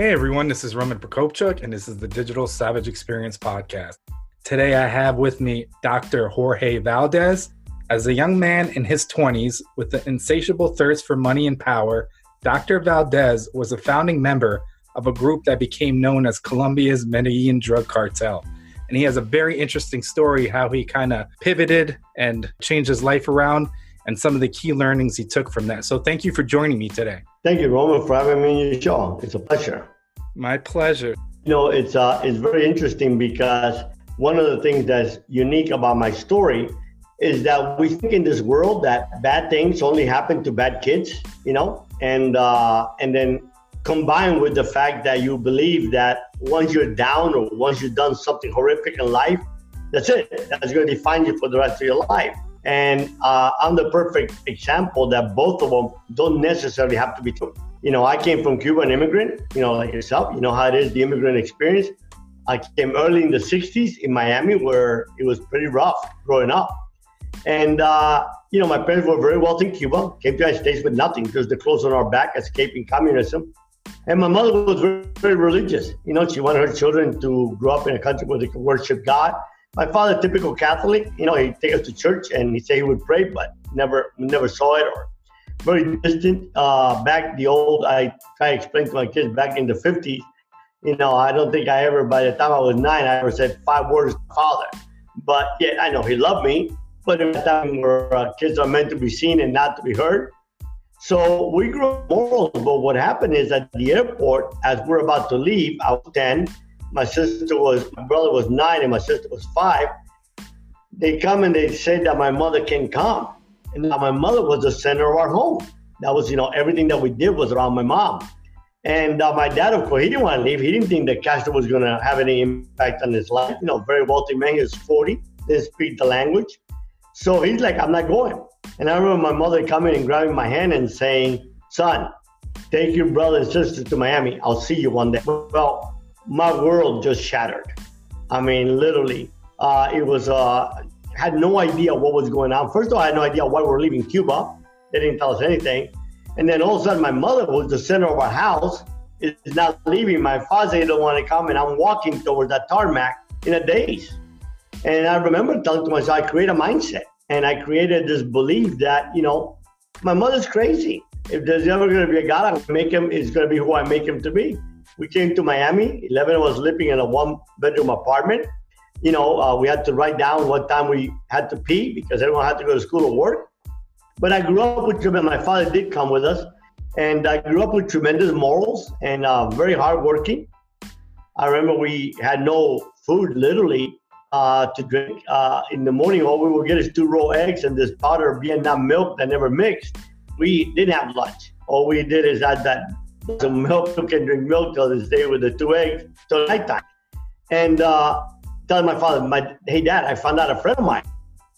Hey everyone, this is Roman Prokopchuk, and this is the Digital Savage Experience Podcast. Today I have with me Dr. Jorge Valdez. As a young man in his 20s with an insatiable thirst for money and power, Dr. Valdez was a founding member of a group that became known as Colombia's Medellin Drug Cartel. And he has a very interesting story how he kind of pivoted and changed his life around and some of the key learnings he took from that. So thank you for joining me today. Thank you, Roman, for having me on your show. It's a pleasure. My pleasure. You know, it's uh, it's very interesting because one of the things that's unique about my story is that we think in this world that bad things only happen to bad kids, you know, and uh, and then combined with the fact that you believe that once you're down or once you've done something horrific in life, that's it. That's going to define you for the rest of your life. And uh, I'm the perfect example that both of them don't necessarily have to be true. You know, I came from Cuba, an immigrant, you know, like yourself, you know how it is, the immigrant experience. I came early in the 60s in Miami where it was pretty rough growing up. And, uh, you know, my parents were very wealthy in Cuba, came to the United States with nothing, just the clothes on our back, escaping communism. And my mother was very, very religious. You know, she wanted her children to grow up in a country where they could worship God my father, typical Catholic, you know, he'd take us to church and he'd say he would pray, but never never saw it or very distant. Uh, back the old, I try to explain to my kids back in the 50s, you know, I don't think I ever, by the time I was nine, I ever said five words to father. But yeah, I know he loved me, but at that time where uh, kids are meant to be seen and not to be heard. So we grew up morals, but what happened is at the airport, as we're about to leave, I was 10, my sister was, my brother was nine and my sister was five. They come and they say that my mother can come. And now my mother was the center of our home. That was, you know, everything that we did was around my mom. And uh, my dad, of course, he didn't want to leave. He didn't think that Castro was going to have any impact on his life. You know, very wealthy man. He was 40, didn't speak the language. So he's like, I'm not going. And I remember my mother coming and grabbing my hand and saying, son, take your brother and sister to Miami. I'll see you one day. Well, my world just shattered. I mean, literally, uh, it was, uh, had no idea what was going on. First of all, I had no idea why we are leaving Cuba. They didn't tell us anything. And then all of a sudden, my mother, who was the center of our house, is not leaving. My father don't want to come, and I'm walking towards that tarmac in a daze. And I remember telling to myself, I create a mindset. And I created this belief that, you know, my mother's crazy. If there's ever going to be a God, I make him, is going to be who I make him to be. We came to Miami. Eleven was living in a one bedroom apartment. You know, uh, we had to write down what time we had to pee because everyone had to go to school or work. But I grew up with tremendous. My father did come with us, and I grew up with tremendous morals and uh, very hardworking. I remember we had no food, literally, uh, to drink. Uh, in the morning, all we would get is two raw eggs and this powder Vietnam milk that never mixed. We didn't have lunch. All we did is add that some milk, you can drink milk till this day with the two eggs till nighttime. And uh, telling my father, my hey dad, I found out a friend of mine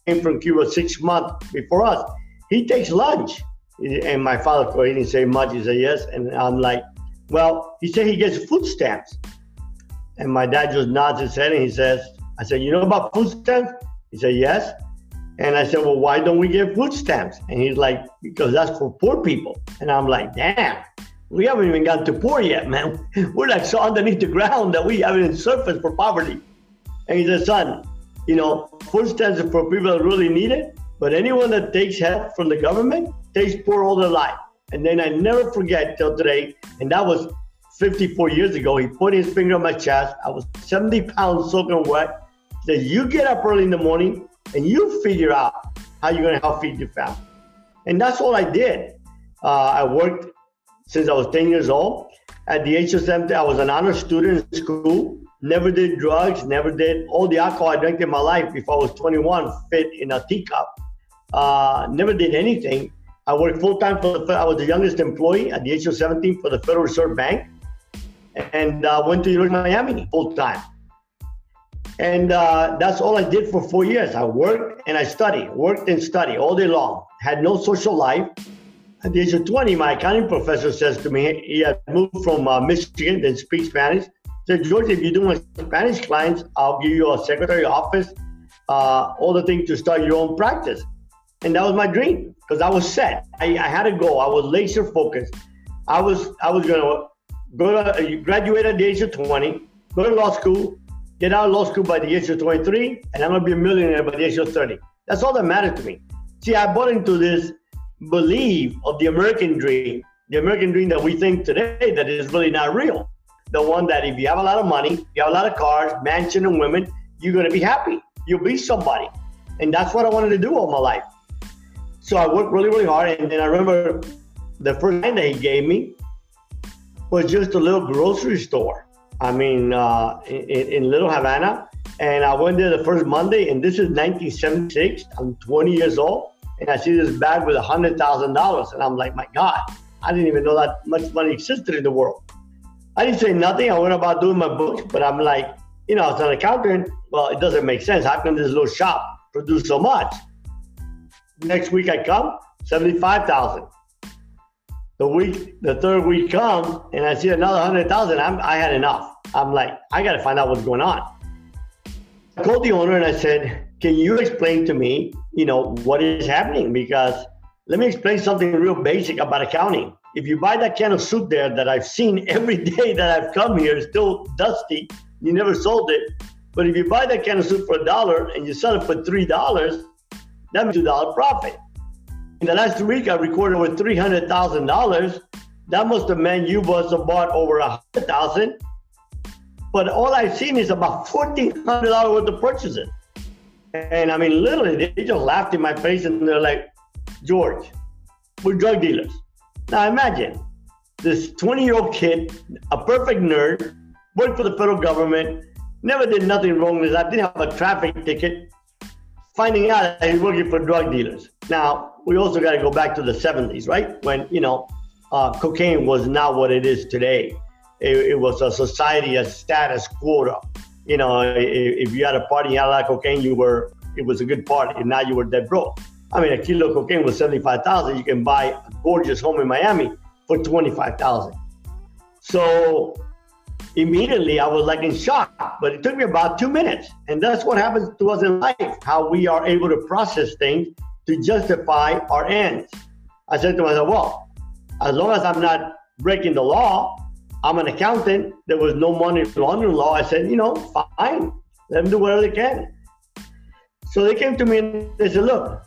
came from Cuba six months before us. He takes lunch. And my father, he didn't say much. He said yes. And I'm like, well, he said he gets food stamps. And my dad just nods his head and he says, I said, you know about food stamps? He said, yes. And I said, well, why don't we get food stamps? And he's like, because that's for poor people. And I'm like, damn we haven't even gotten to poor yet, man. We're like so underneath the ground that we haven't surfaced for poverty. And he said, son, you know, food stamps are for people that really need it, but anyone that takes help from the government takes poor all their life. And then I never forget till today, and that was 54 years ago. He put his finger on my chest. I was 70 pounds soaking wet. He said, You get up early in the morning and you figure out how you're going to help feed your family. And that's all I did. Uh, I worked since I was 10 years old. At the age of 17, I was an honor student in school. Never did drugs, never did all the alcohol I drank in my life before I was 21 fit in a teacup. Uh, never did anything. I worked full time for the. I was the youngest employee at the age of 17 for the Federal Reserve Bank, and uh, went to University of Miami full time. And uh, that's all I did for four years. I worked and I studied, worked and studied all day long. Had no social life. At the age of 20, my accounting professor says to me, he had moved from uh, Michigan, then speaks Spanish. Said, George, if you do my Spanish clients, I'll give you a secretary office, uh, all the things to start your own practice. And that was my dream because I was set. I, I, had a goal. I was laser focused. I was I was gonna go to uh, graduate at the age of 20, go to law school, get out of law school by the age of 23, and I'm gonna be a millionaire by the age of 30. That's all that mattered to me. See, I bought into this belief of the American dream, the American dream that we think today that is really not real. The one that if you have a lot of money, you have a lot of cars, mansion, and women, you're gonna be happy. You'll be somebody. And that's what I wanted to do all my life. So I worked really, really hard. And then I remember the first time that he gave me was just a little grocery store. I mean, uh, in, in Little Havana. And I went there the first Monday, and this is 1976. I'm 20 years old, and I see this bag with $100,000. And I'm like, my God, I didn't even know that much money existed in the world. I didn't say nothing. I went about doing my books, but I'm like, you know, as an accountant, well, it doesn't make sense. How can this little shop produce so much? Next week I come, 75,000. The week, the third week comes, and I see another 100,000. I'm, I had enough. I'm like, I got to find out what's going on. I called the owner and I said, can you explain to me, you know, what is happening? Because let me explain something real basic about accounting. If you buy that can of soup there that I've seen every day that I've come here, still dusty, you never sold it. But if you buy that can of soup for a dollar and you sell it for three dollars, that means two dollar profit. In the last week, I recorded over three hundred thousand dollars. That must have meant you must have bought over a hundred thousand. But all I've seen is about fourteen hundred dollars worth of purchases. And I mean, literally, they just laughed in my face and they're like, George, we're drug dealers. Now imagine this 20 year old kid, a perfect nerd, worked for the federal government, never did nothing wrong with that, didn't have a traffic ticket, finding out that he's working for drug dealers. Now, we also got to go back to the 70s, right? When, you know, uh, cocaine was not what it is today. It, it, was a society, a status quota. You know, if, if you had a party and had a lot of cocaine, you were, it was a good party, and now you were dead broke. I mean, a kilo of cocaine was 75,000. You can buy a gorgeous home in Miami for 25,000. So immediately I was like in shock, but it took me about two minutes. And that's what happens to us in life, how we are able to process things to justify our ends. I said to myself, well, as long as I'm not breaking the law, I'm an accountant. There was no money laundering law. I said, you know, fine, let them do whatever they can. So they came to me and they said, look,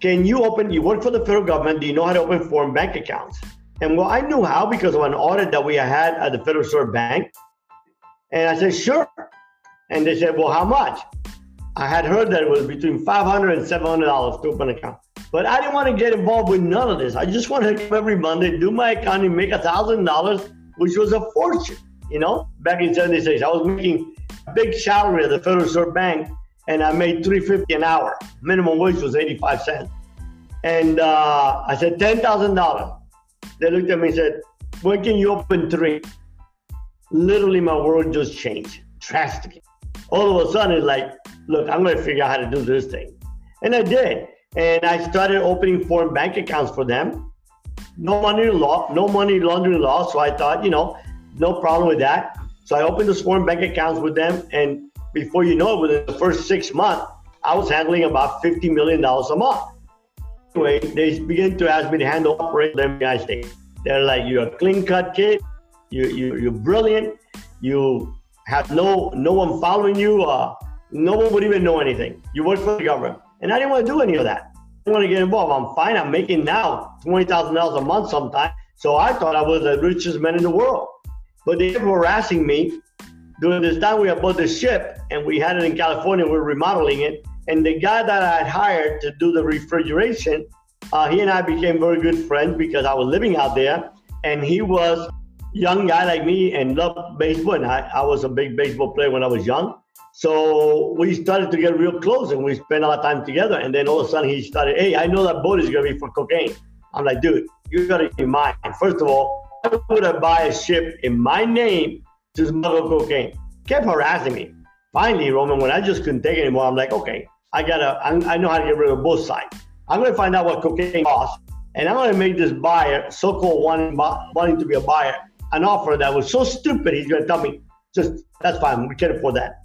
can you open, you work for the federal government, do you know how to open foreign bank accounts? And well, I knew how because of an audit that we had at the Federal Reserve Bank. And I said, sure. And they said, well, how much? I had heard that it was between $500 and $700 to open an account. But I didn't want to get involved with none of this. I just wanted to come every Monday, do my accounting, make a $1,000, which was a fortune. You know, back in 76, I was making a big salary at the Federal Reserve Bank and I made 350 an hour. Minimum wage was 85 cents. And uh, I said, $10,000. They looked at me and said, when can you open three? Literally, my world just changed drastically. All of a sudden, it's like, look, I'm going to figure out how to do this thing. And I did. And I started opening foreign bank accounts for them. No money law, no money laundering law. So I thought, you know, no problem with that. So I opened those foreign bank accounts with them. And before you know it, within the first six months, I was handling about $50 million a month anyway, they begin to ask me to handle operation in the United States. They're like, you're a clean cut kid, you, you, you're brilliant, you have no no one following you, uh, no one would even know anything. You work for the government. And I didn't want to do any of that. Want to get involved. I'm fine. I'm making now $20,000 a month sometimes. So I thought I was the richest man in the world. But they were harassing me during this time we had bought the ship and we had it in California. We we're remodeling it and the guy that I had hired to do the refrigeration, uh, he and I became very good friends because I was living out there, and he was young guy like me and loved baseball. And I, I was a big baseball player when I was young. So we started to get real close and we spent a lot of time together. And then all of a sudden he started, hey, I know that boat is going to be for cocaine. I'm like, dude, you gotta be mine. First of all, why would I buy a ship in my name to smuggle cocaine? Kept harassing me. Finally, Roman, when I just couldn't take it anymore, I'm like, okay, I gotta, I, know how to get rid of both sides. I'm gonna find out what cocaine costs, and I'm gonna make this buyer, so-called wanting, wanting to be a buyer, an offer that was so stupid. He's gonna tell me, just that's fine, we can't afford that.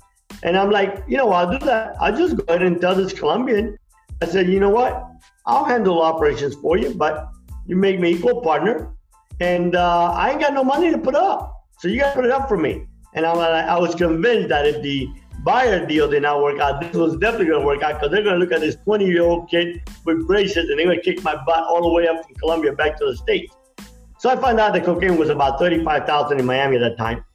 And I'm like, you know, I'll do that. I'll just go ahead and tell this Colombian. I said, you know what? I'll handle operations for you, but you make me equal partner, and uh, I ain't got no money to put up, so you got to put it up for me. And I'm, I was convinced that if the buyer deal did not work out, this was definitely going to work out because they're going to look at this 20 year old kid with braces and they're going to kick my butt all the way up from Colombia back to the States. So I found out the cocaine was about 35,000 in Miami at that time.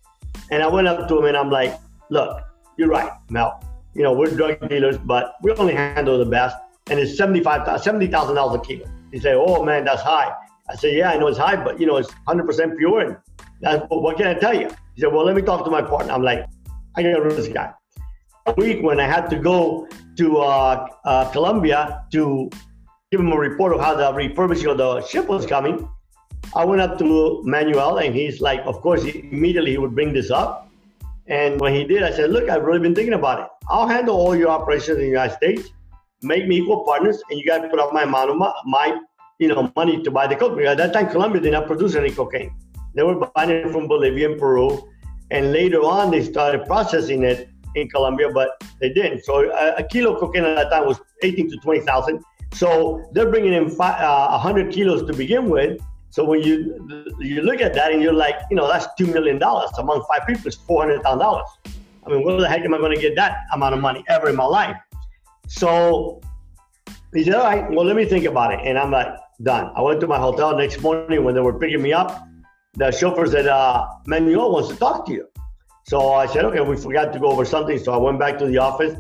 And I went up to him and I'm like, look, you're right, Mel. You know, we're drug dealers, but we only handle the best. And it's $75,000 $70, a kilo. He say, oh man, that's high. I said, yeah, I know it's high, but you know, it's 100% pure. And that's, what can I tell you? He said, well, let me talk to my partner. I'm like, I got rid of this guy A week when I had to go to uh, uh, Colombia to give him a report of how the refurbishing of the ship was coming, I went up to Manuel and he's like, of course, he, immediately he would bring this up. And when he did, I said, look, I've really been thinking about it. I'll handle all your operations in the United States, make me equal partners, and you got to put up my amount my, my, you know, money to buy the. Because at that time, Colombia did not produce any cocaine. They were buying it from Bolivia and Peru. And later on, they started processing it in Colombia, but they didn't. So a, a kilo of cocaine at that time was 18 to 20,000. So they're bringing in five, uh, 100 kilos to begin with. So when you you look at that and you're like, you know, that's two million dollars among five people. It's four hundred thousand dollars. I mean, where the heck am I going to get that amount of money ever in my life? So he said, all right, well, let me think about it. And I'm like, done. I went to my hotel next morning when they were picking me up. The chauffeur said, uh, Manuel wants to talk to you. So I said, okay, we forgot to go over something. So I went back to the office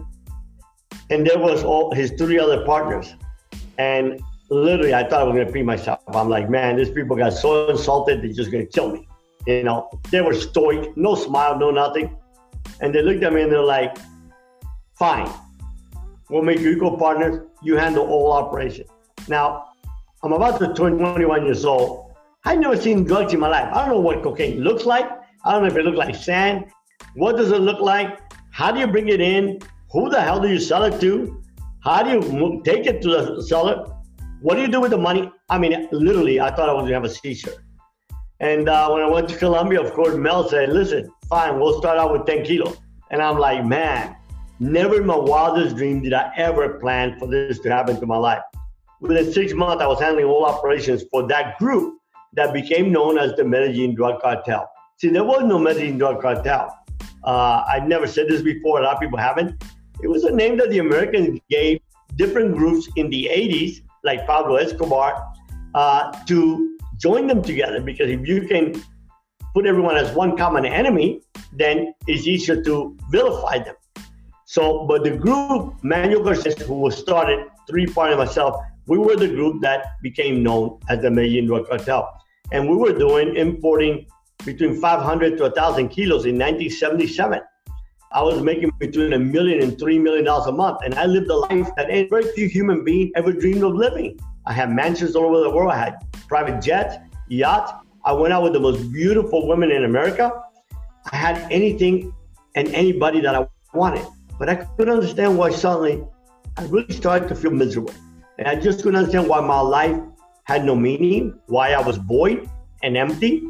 and there was all his three other partners. And literally, I thought I was going to pee myself. I'm like, man, these people got so insulted, they're just going to kill me. You know, they were stoic, no smile, no nothing. And they looked at me and they're like, fine, we'll make you equal partners. You handle all operations. Now, I'm about to turn 21 years old. I've never seen drugs in my life. I don't know what cocaine looks like. I don't know if it looks like sand. What does it look like? How do you bring it in? Who the hell do you sell it to? How do you take it to the seller? What do you do with the money? I mean, literally, I thought I was gonna have a t-shirt. And uh, when I went to Colombia, of course, Mel said, listen, fine, we'll start out with 10 kilos. And I'm like, man, never in my wildest dream did I ever plan for this to happen to my life. Within six months, I was handling all operations for that group that became known as the Medellin Drug Cartel. See, there was no Medellin Drug Cartel. Uh, I've never said this before, a lot of people haven't. It was a name that the Americans gave different groups in the 80s, like Pablo Escobar, uh, to join them together because if you can put everyone as one common enemy, then it's easier to vilify them. So, but the group, Manuel Garces, who was started, three part of myself, we were the group that became known as the Medellin Drug Cartel. And we were doing importing between 500 to 1,000 kilos in 1977. I was making between a million and three million dollars a month, and I lived a life that very few human beings ever dreamed of living. I had mansions all over the world. I had private jets, yacht. I went out with the most beautiful women in America. I had anything and anybody that I wanted, but I couldn't understand why suddenly I really started to feel miserable, and I just couldn't understand why my life had no meaning, why I was void and empty.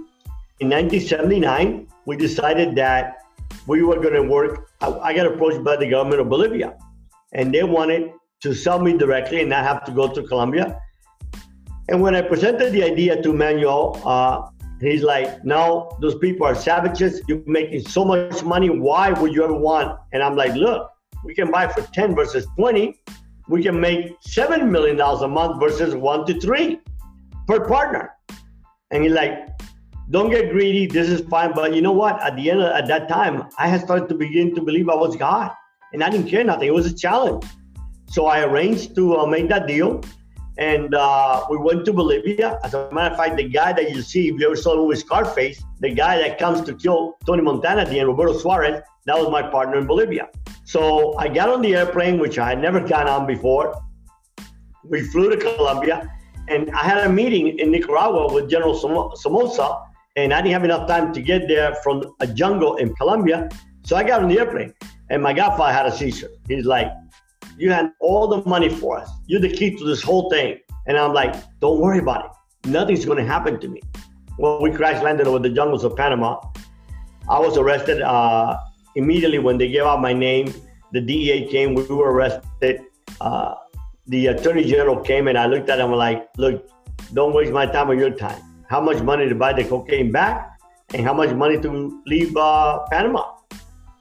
In 1979, we decided that we were going to work. I, I got approached by the government of Bolivia, and they wanted to sell me directly and not have to go to Colombia. And when I presented the idea to Manuel, uh, he's like, "No, those people are savages. You're making so much money. Why would you ever want?" And I'm like, "Look, we can buy for 10 versus 20. We can make seven million dollars a month versus one to three per partner." And he's like, don't get greedy. This is fine. But you know what? At the end of, at that time, I had started to begin to believe I was God, and I didn't care nothing. It was a challenge. So I arranged to uh, make that deal, and uh, we went to Bolivia. As a matter of fact, the guy that you see, if you ever saw him with Scarface, the guy that comes to kill Tony Montana at the end, Roberto Suarez, that was my partner in Bolivia. So I got on the airplane, which I had never gone on before. We flew to Colombia, And I had a meeting in Nicaragua with General Somoza, and I didn't have enough time to get there from a jungle in Colombia. So I got on the airplane, and my godfather had a seizure. He's like, You had all the money for us. You're the key to this whole thing. And I'm like, Don't worry about it. Nothing's going to happen to me. Well, we crash landed over the jungles of Panama. I was arrested uh, immediately when they gave out my name. The DEA came, we were arrested. Uh, the attorney general came and I looked at him like, look, don't waste my time or your time. How much money to buy the cocaine back and how much money to leave uh, Panama?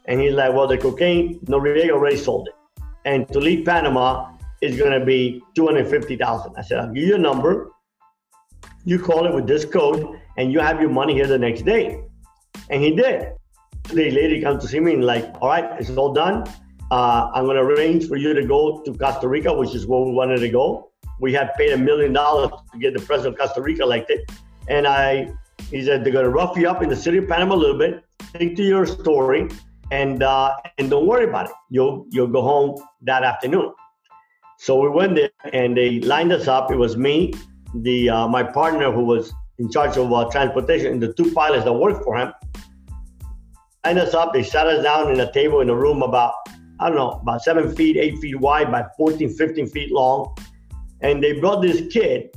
And he's like, well, the cocaine, Noriega already sold it. And to leave Panama is going to be 250000 I said, I'll give you a number. You call it with this code and you have your money here the next day. And he did. The lady comes to see me and like, all right, it's all done. Uh, I'm going to arrange for you to go to Costa Rica, which is where we wanted to go. We had paid a million dollars to get the president of Costa Rica elected. And I, he said, they're going to rough you up in the city of Panama a little bit, stick to your story, and uh, and don't worry about it. You'll you'll go home that afternoon. So we went there, and they lined us up. It was me, the uh, my partner who was in charge of uh, transportation, and the two pilots that worked for him. Lined us up. They sat us down in a table in a room about I don't know, about seven feet, eight feet wide by 14, 15 feet long. And they brought this kid,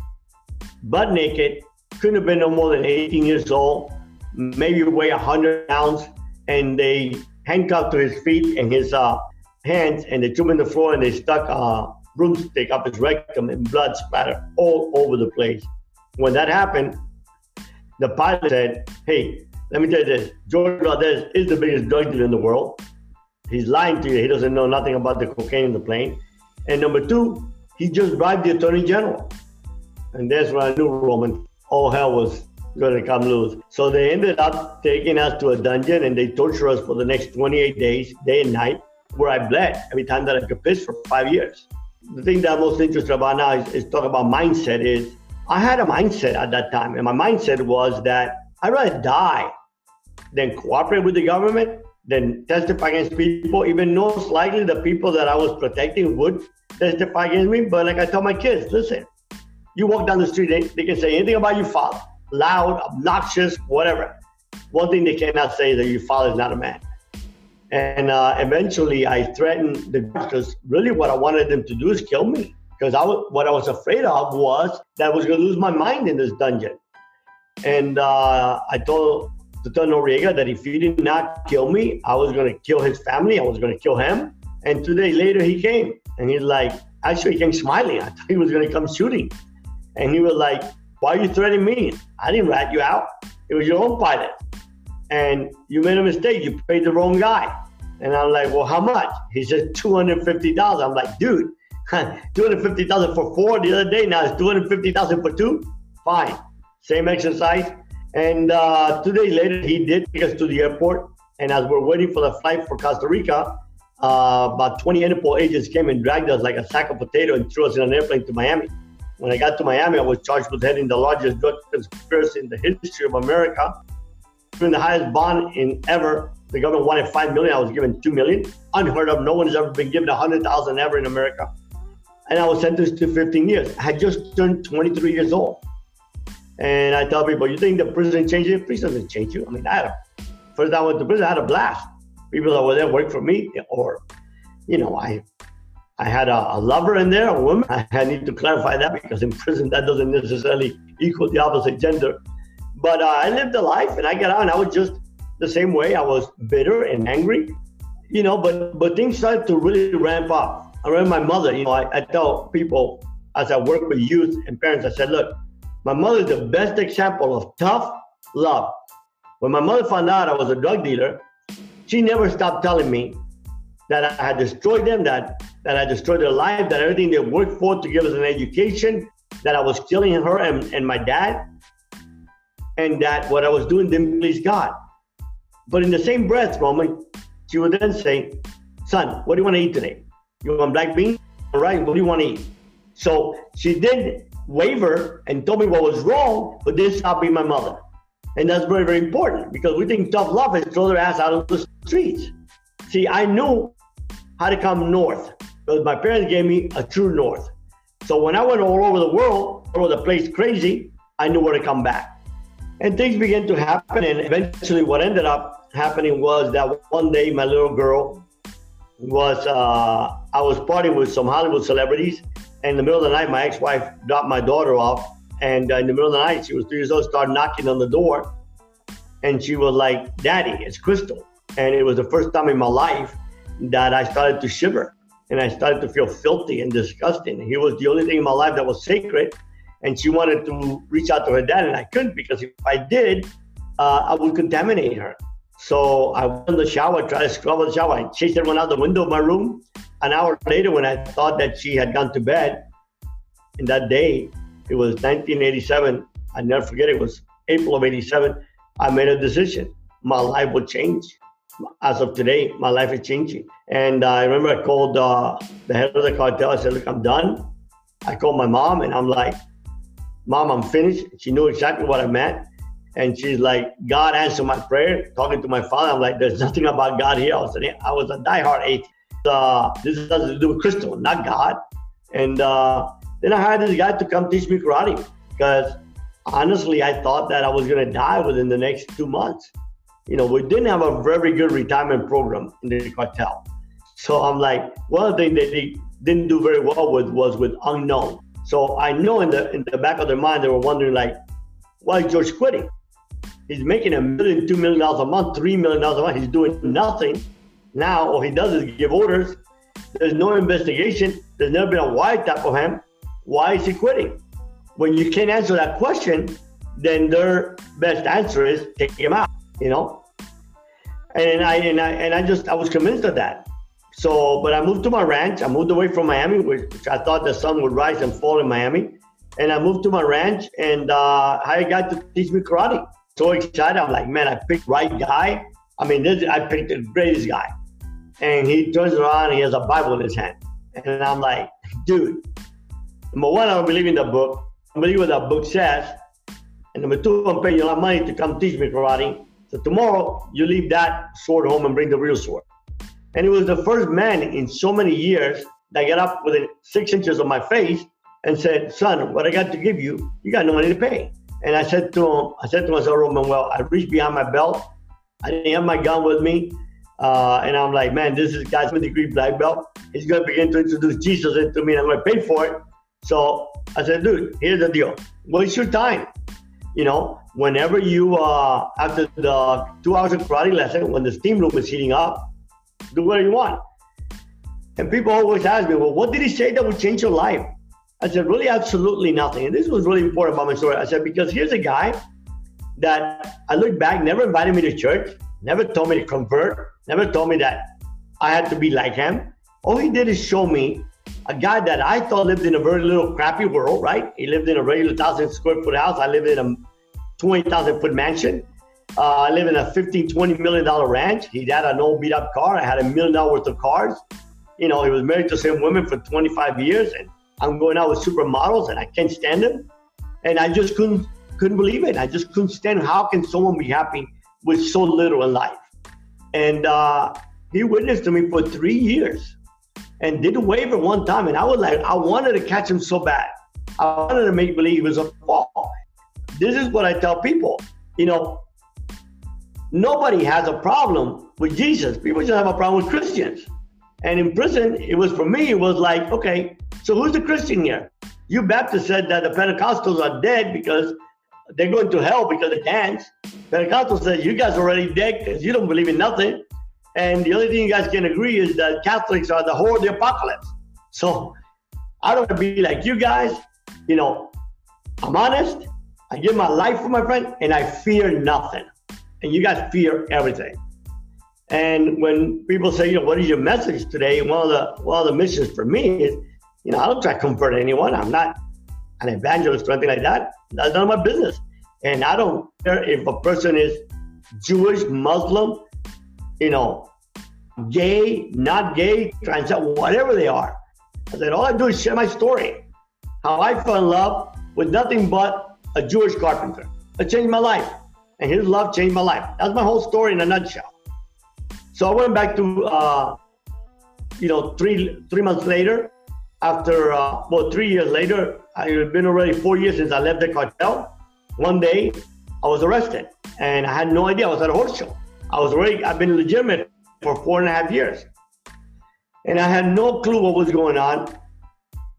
butt naked, couldn't have been no more than 18 years old, maybe weigh 100 pounds. And they handcuffed to his feet and his uh, hands, and they threw him in the floor and they stuck a broomstick up his rectum and blood splattered all over the place. When that happened, the pilot said, Hey, let me tell you this George Valdez is the biggest drug dealer in the world. He's lying to you. He doesn't know nothing about the cocaine in the plane. And number two, he just bribed the attorney general. And that's when I knew Roman, all hell was going to come loose. So they ended up taking us to a dungeon and they tortured us for the next 28 days, day and night, where I bled every time that I could piss for five years. The thing that I'm most interested about now is, is talk about mindset is I had a mindset at that time. And my mindset was that I'd rather die than cooperate with the government than testify against people, even most likely the people that I was protecting would testify against me. But like I tell my kids, listen, you walk down the street, they, they can say anything about your father, loud, obnoxious, whatever. One thing they cannot say is that your father is not a man. And uh, eventually I threatened the because really what I wanted them to do is kill me. Because I what I was afraid of was that I was going to lose my mind in this dungeon. And uh, I told to tell Noriega that if he did not kill me, I was going to kill his family. I was going to kill him. And two days later, he came and he's like, actually, he came smiling. I thought he was going to come shooting. And he was like, Why are you threatening me? I didn't rat you out. It was your own pilot. And you made a mistake. You paid the wrong guy. And I'm like, Well, how much? He said, $250. I'm like, Dude, 250000 for four the other day. Now it's 250000 for two? Fine. Same exercise and uh, two days later, he did take us to the airport. And as we're waiting for the flight for Costa Rica, uh, about 20 Interpol agents came and dragged us like a sack of potato and threw us in an airplane to Miami. When I got to Miami, I was charged with heading the largest drug conspiracy in the history of America. Even the highest bond in ever, the government wanted five million. I was given two million. Unheard of. No one has ever been given a hundred thousand ever in America. And I was sentenced to 15 years. I had just turned 23 years old. And I tell people, you think the prison changed you? Prison doesn't change you. I mean, I had a, first I went to prison, I had a blast. People that were there worked for me, or, you know, I I had a, a, lover in there, a woman. I need to clarify that because in prison that doesn't necessarily equal the opposite gender. But uh, I lived a life and I got out and I was just the same way. I was bitter and angry, you know, but but things started to really ramp up. I remember my mother, you know, I, I tell people as I work with youth and parents, I said, look, my mother is the best example of tough love. When my mother found out I was a drug dealer, she never stopped telling me that I had destroyed them, that, that I destroyed their life, that everything they worked for to give us an education, that I was killing her and, and my dad, and that what I was doing didn't please God. But in the same breath, Roman, she would then say, Son, what do you want to eat today? You want black beans? All right, what do you want to eat? So she did waver and told me what was wrong, but didn't stop being my mother. And that's very, very important because we think tough love is throw their ass out of the streets. See, I knew how to come north because my parents gave me a true north. So when I went all over the world, all over the place crazy, I knew where to come back. And things began to happen. And eventually, what ended up happening was that one day, my little girl was, uh, I was partying with some Hollywood celebrities. And in the middle of the night, my ex wife dropped my daughter off. And uh, in the middle of the night, she was three years old, started knocking on the door. And she was like, Daddy, it's Crystal. And it was the first time in my life that I started to shiver and I started to feel filthy and disgusting. He was the only thing in my life that was sacred and she wanted to reach out to her dad, and I couldn't because if I did, uh, I would contaminate her. So I went in the shower, tried to scrub the shower. I chased everyone out the window of my room. An hour later, when I thought that she had gone to bed, in that day, it was 1987. I never forget. It was April of '87. I made a decision. My life would change. As of today, my life is changing. And uh, I remember I called uh, the head of the cartel. I said, "Look, I'm done." I called my mom, and I'm like, Mom, I'm finished. She knew exactly what I meant. And she's like, God answered my prayer. Talking to my father, I'm like, there's nothing about God here. I was, I was a diehard atheist. Uh, this has to do with Crystal, not God. And uh, then I hired this guy to come teach me karate because honestly, I thought that I was going to die within the next two months. You know, we didn't have a very good retirement program in the cartel. So I'm like, one thing that they didn't do very well with was with unknown. So I know in the in the back of their mind they were wondering like, why is George quitting? He's making a million, two million dollars a month, three million dollars a month. He's doing nothing. Now all he does is give orders. There's no investigation. There's never been a wiretap of him. Why is he quitting? When you can't answer that question, then their best answer is take him out. You know. And I and I and I just I was convinced of that. So, but I moved to my ranch. I moved away from Miami, which I thought the sun would rise and fall in Miami. And I moved to my ranch and uh, I got to teach me karate. So excited. I'm like, man, I picked right guy. I mean, this I picked the greatest guy. And he turns around he has a Bible in his hand. And I'm like, dude, number one, I don't believe in the book. I believe what that book says. And number two, I'm paying a lot of money to come teach me karate. So tomorrow, you leave that sword home and bring the real sword. And he was the first man in so many years that got up within six inches of my face and said, Son, what I got to give you, you got no money to pay. And I said to him, I said to myself, Roman, well, I reached behind my belt. I didn't have my gun with me. Uh, and I'm like, man, this is guy's a degree black belt. He's to begin to introduce Jesus into me and I'm to pay for it. So I said, dude, here's the deal. Waste your time. You know, whenever you, uh, after the two hours of karate lesson, when the steam room is heating up, do whatever you want. And people always ask me, well, what did he say that would change your life? I said, really, absolutely nothing. And this was really important about my story. I said, because here's a guy that I look back, never invited me to church, never told me to convert, never told me that I had to be like him. All he did is show me a guy that I thought lived in a very little crappy world, right? He lived in a regular thousand square foot house. I lived in a 20,000 foot mansion. Uh, I live in a 15, 20 million dollar ranch. He had an old beat up car. I had a million dollar worth of cars. You know, he was married to the same woman for 25 years, and I'm going out with supermodels, and I can't stand him. And I just couldn't couldn't believe it. I just couldn't stand how can someone be happy with so little in life. And uh, he witnessed to me for three years, and didn't waver one time. And I was like, I wanted to catch him so bad. I wanted to make believe it was a fall. This is what I tell people. You know, nobody has a problem with Jesus. People just have a problem with Christians. And in prison, it was for me, it was like, okay, so who's the Christian here? You Baptists said that the Pentecostals are dead because they're going to hell because they dance. Pentecostals said, you guys are already dead because you don't believe in nothing. And the only thing you guys can agree is that Catholics are the whore of the apocalypse. So I don't want to be like you guys. You know, I'm honest. I give my life for my friend and I fear nothing and you guys fear everything. And when people say, you know, what is your message today? One of the one of the missions for me is, you know, I don't try to convert anyone. I'm not an evangelist or anything like that. That's none of my business. And I don't care if a person is Jewish, Muslim, you know, gay, not gay, trans, whatever they are. I said, all I do is share my story. How I fell in love with nothing but a Jewish carpenter. It changed my life and his love changed my life. That's my whole story in a nutshell. So I went back to, uh, you know, three three months later, after, uh, well, three years later, it had been already four years since I left the cartel. One day, I was arrested, and I had no idea I was at a horse show. I was already, I've been legitimate for four and a half years. And I had no clue what was going on.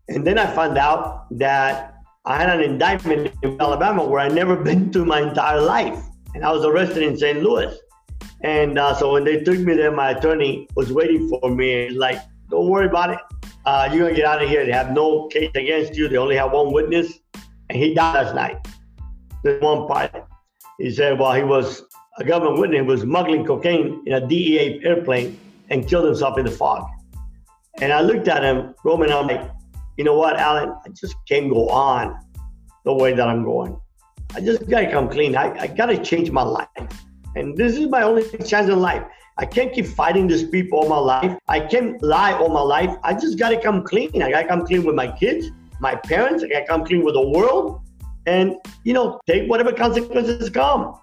And then I found out that I had an indictment in Alabama where I'd never been to my entire life. And I was arrested in St. Louis. And uh, so when they took me there, my attorney was waiting for me. And like, don't worry about it. Uh, you're gonna get out of here. They have no case against you. They only have one witness, and he died last night. There's one pilot. He said, well, he was a government witness. He was smuggling cocaine in a DEA airplane and killed himself in the fog. And I looked at him, Roman. I'm like, you know what, Alan? I just can't go on the way that I'm going. I just gotta come clean. I, I gotta change my life. And this is my only chance in life. I can't keep fighting these people all my life. I can't lie all my life. I just got to come clean. I got to come clean with my kids, my parents. I got to come clean with the world and, you know, take whatever consequences come.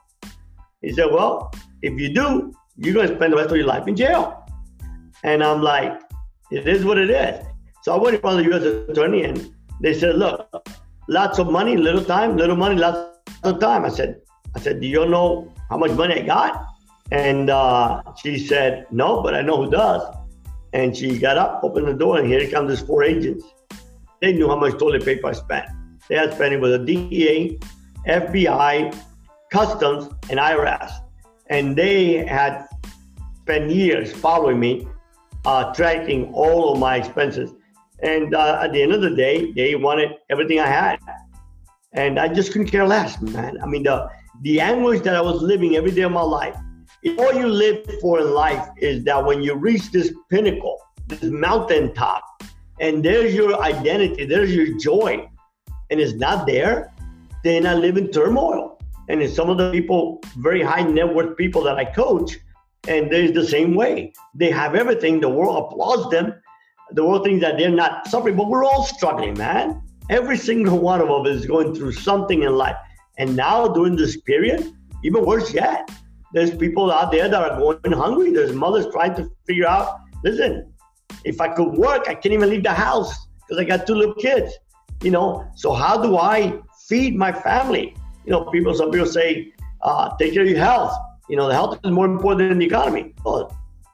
He said, well, if you do, you're to spend the rest of your life in jail. And I'm like, it is what it is. So I went in front of the U.S. attorney and they said, look, lots of money, little time, little money, lots of time. I said, I said, do you know how much money I got? And uh, she said, No, but I know who does. And she got up, opened the door, and here comes these four agents. They knew how much toilet paper I spent. They had spent it with the DEA, FBI, Customs, and IRS. And they had spent years following me, uh, tracking all of my expenses. And uh, at the end of the day, they wanted everything I had. And I just couldn't care less, man. I mean, the, the anguish that I was living every day of my life, all you live for in life is that when you reach this pinnacle, this mountaintop, and there's your identity, there's your joy, and it's not there, then I live in turmoil. And in some of the people, very high net worth people that I coach, and there's the same way. They have everything, the world applauds them, the world thinks that they're not suffering, but we're all struggling, man. Every single one of us is going through something in life. And now during this period, even worse yet, there's people out there that are going hungry. There's mothers trying to figure out, listen, if I could work, I can't even leave the house because I got two little kids. You know, so how do I feed my family? You know, people some people say, uh, take care of your health. You know, the health is more important than the economy. Oh,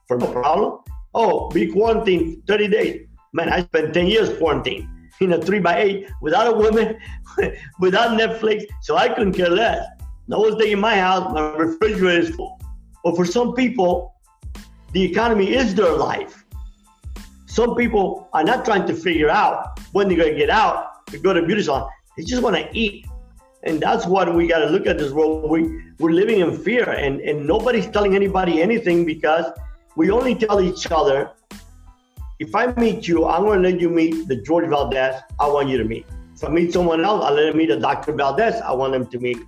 for no problem. Oh, be quarantined 30 days. Man, I spent 10 years quarantined in a three by eight without a woman, without Netflix, so I couldn't care less. No one's taking my house. My refrigerator is full. But for some people, the economy is their life. Some people are not trying to figure out when they're going to get out to go to beauty salon. They just want to eat. And that's what we got to look at this world. We, we're living in fear, and, and nobody's telling anybody anything because we only tell each other if I meet you, I'm going to let you meet the George Valdez I want you to meet. If I meet someone else, I'll let them meet the Dr. Valdez I want them to meet.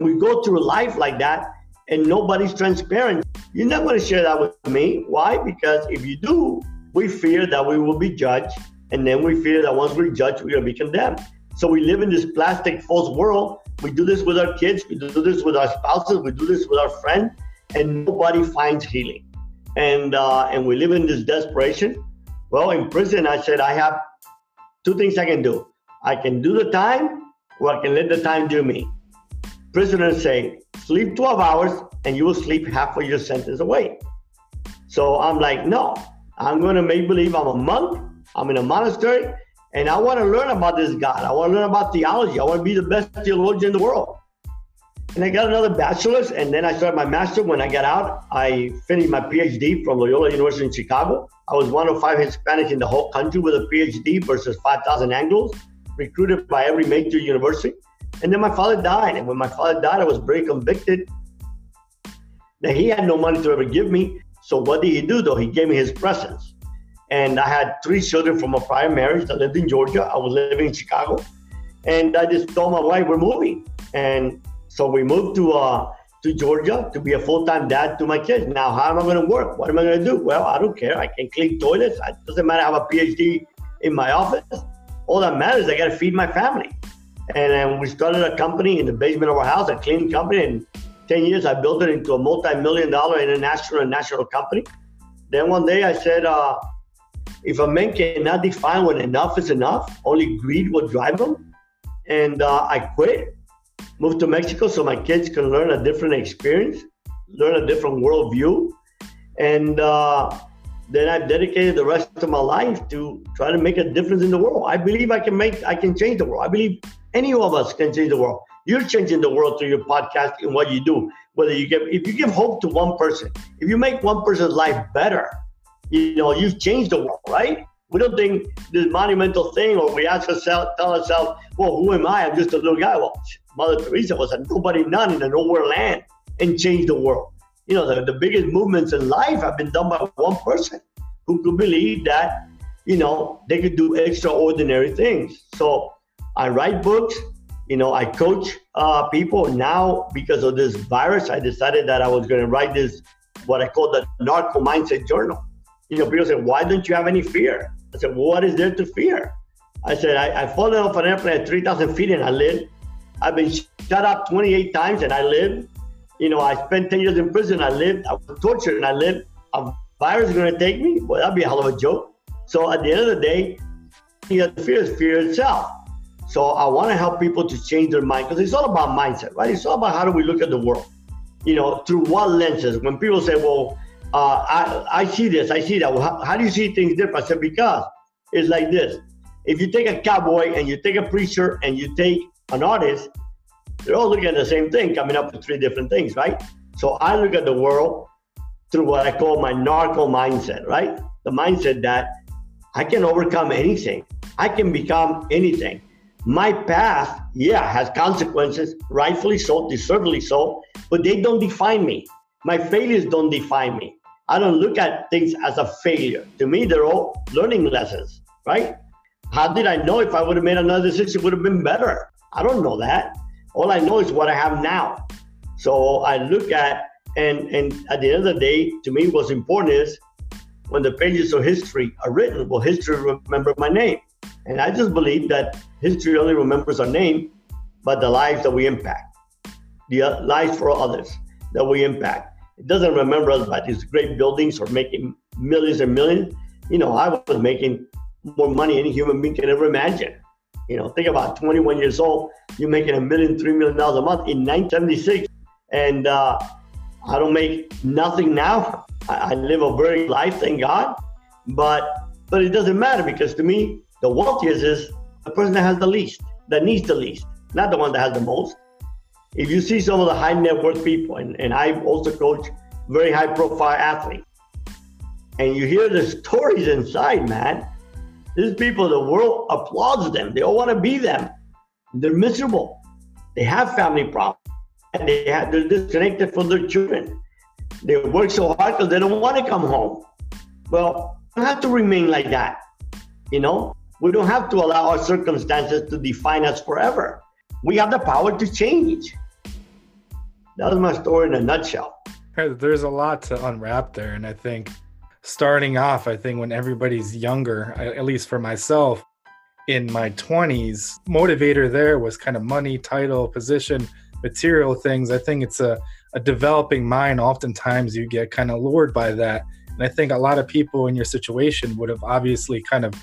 We go through life like that and nobody's transparent. You're not going to share that with me. Why? Because if you do, we fear that we will be judged. And then we fear that once we're judged, going to be condemned. So we live in this plastic false world. We do this with our kids, we do this with our spouses, we do this with our friends, and nobody finds healing. And uh, and we live in this desperation. Well, in prison, I said I have two things I can do. I can do the time, or I can let the time do me prisoners say, sleep 12 hours and you will sleep half of your sentence away. So I'm like, no, I'm going to make believe I'm a monk. I'm in a monastery and I want to learn about this God. I want to learn about theology. I want to be the best theologian in the world. And I got another bachelor's, and then I started my master. When I got out, I finished my PhD from Loyola University in Chicago. I was one of five Hispanics in the whole country with a PhD versus 5,000 Anglos, recruited by every major university. And then my father died. And when my father died, I was very convicted that he had no money to ever give me. So what did he do though? He gave me his presence. And I had three children from a prior marriage that lived in Georgia. I was living in Chicago. And I just told my wife we're moving. And so we moved to uh, to Georgia to be a full-time dad to my kids. Now, how am I going to work? What am I going to do? Well, I don't care. I can clean toilets. It doesn't matter. I have a PhD in my office. All that matters, I got to feed my family. And then we started a company in the basement of our house, a cleaning company. In 10 years, I built it into a multi million dollar international and national company. Then one day I said, uh, if a man cannot define when enough is enough, only greed will drive him. And uh, I quit, moved to Mexico so my kids can learn a different experience, learn a different worldview. And uh, then I've dedicated the rest of my life to try to make a difference in the world. I believe I can make, I can change the world. I believe any of us can change the world. You're changing the world through your podcast and what you do. Whether you give, if you give hope to one person, if you make one person's life better, you know, you've changed the world, right? We don't think this monumental thing, or we ask ourselves, tell ourselves, well, who am I? I'm just a little guy. Well, Mother Teresa was a nobody, none in a nowhere land and changed the world. You know, the, the biggest movements in life have been done by one person who could believe that, you know, they could do extraordinary things. So I write books, you know, I coach uh, people. Now, because of this virus, I decided that I was going to write this, what I call the narco mindset journal you know, people say, why don't you have any fear? I said, well, what is there to fear? I said, I, I fallen off an airplane at 3,000 feet and I live. I've been shut up 28 times and I live. You know, I spent 10 years in prison. I lived. I was tortured and I lived. A virus is going to take me? Well, that'd be a hell of a joke. So at the end of the day, you know, fear is fear itself. So I want to help people to change their mind because it's all about mindset, right? It's all about how do we look at the world, you know, through what lenses. When people say, well, uh, I, I see this, I see that. Well, how, how do you see things different? I said, because it's like this. If you take a cowboy and you take a preacher and you take an artist, they're all looking at the same thing, coming up with three different things, right? So I look at the world through what I call my narco mindset, right? The mindset that I can overcome anything. I can become anything. My path, yeah, has consequences, rightfully so, deservedly so, but they don't define me. My failures don't define me. I don't look at things as a failure. To me, they're all learning lessons, right? How did I know if I would have made another decision, it would have been better? I don't know that. All I know is what I have now. So I look at, and, and at the end of the day, to me, what's important is when the pages of history are written, will history remember my name? And I just believe that history only remembers our name, but the lives that we impact, the uh, lives for others that we impact. It doesn't remember us by these great buildings or making millions and millions. You know, I was making more money any human being can ever imagine. You know, think about 21 years old, you're making a million, three million dollars a month in 1976. And uh, I don't make nothing now. I, I live a very life, thank God. But but it doesn't matter because to me, the wealthiest is the person that has the least, that needs the least, not the one that has the most if you see some of the high net worth people, and, and I also coach very high profile athletes, and you hear the stories inside, man, these people, the world applauds them. They all want to be them. They're miserable. They have family problems. And they have, they're disconnected from their children. They work so hard because they don't want to come home. Well, we don't have to remain like that. You know, we don't have to allow our circumstances to define us forever. We have the power to change that was my story in a nutshell. There's a lot to unwrap there. And I think starting off, I think when everybody's younger, at least for myself, in my 20s, motivator there was kind of money, title, position, material things. I think it's a, a developing mind. Oftentimes you get kind of lured by that. And I think a lot of people in your situation would have obviously kind of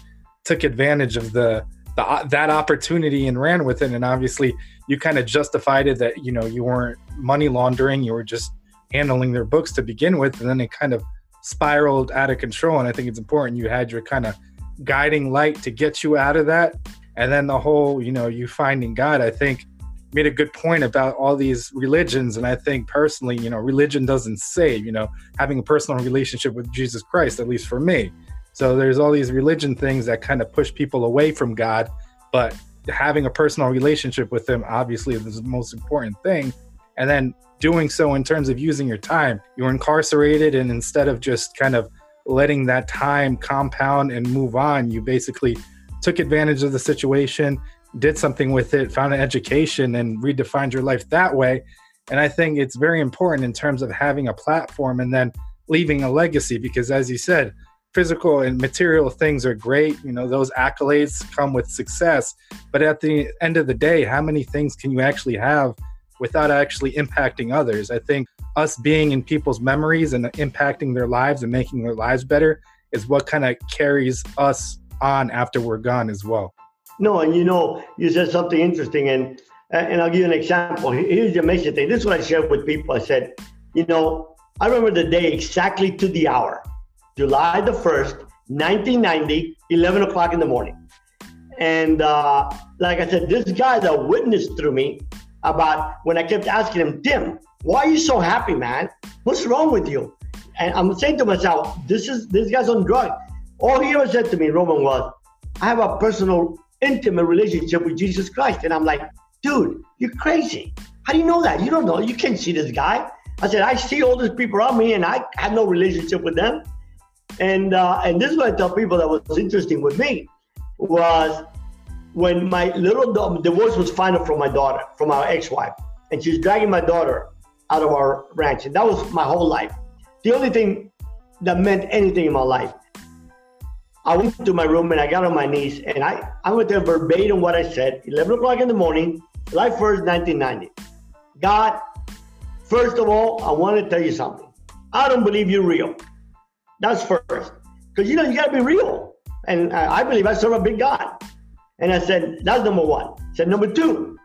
took advantage of the the, that opportunity and ran with it. And obviously, you kind of justified it that you know you weren't money laundering; you were just handling their books to begin with, and then it kind of spiraled out of control. And I think it's important you had your kind of guiding light to get you out of that. And then the whole, you know, you finding God, I think made a good point about all these religions. And I think personally, you know, religion doesn't save, you know, having a personal relationship with Jesus Christ, at least for me. So there's all these religion things that kind of push people away from God, but having a personal relationship with Him obviously is the most important thing. And then doing so in terms of using your time. You're incarcerated, and instead of just kind of letting that time compound and move on, you basically took advantage of the situation, did something with it, found an education, and redefined your life that way. And I think it's very important in terms of having a platform and then leaving a legacy because, as you said, physical and material things are great. You know, those accolades come with success. But at the end of the day, how many things can you actually have without actually impacting others? I think us being in people's memories and impacting their lives and making their lives better is what kind of carries us on after we're gone as well. No, and you know, you said something interesting, and and I'll give you an example. Here's the amazing thing. This is what I shared with people. I said, you know, I remember the day exactly to the hour, July the 1st, 1990, 11 o'clock in the morning. And uh, like I said, this guy that witnessed through me about when I kept asking him, Tim, why are you so happy, man? What's wrong with you? And I'm saying to myself, this is this guy's on drugs. All he ever said to me, Roman, was, I have a personal, intimate relationship with Jesus Christ. And I'm like, dude, you're crazy. How do you know that? You don't know. You can't see this guy. I said, I see all these people around me and I have no relationship with them. And uh, and this is what I tell people that was interesting with me was when my little divorce was final from my daughter, from our ex-wife, and she's dragging my daughter out of our ranch. And that was my whole life. The only thing that meant anything in my life. I went to my room and I got on my knees and I, I went to verbatim what I said, 11 o'clock in the morning, July 1st, 1990. God, first of all, I want to tell you something. I don't believe you're real. That's first. Because you know, you got to be real. And uh, I believe I serve a big God. And I said, that's number one. I said, number two,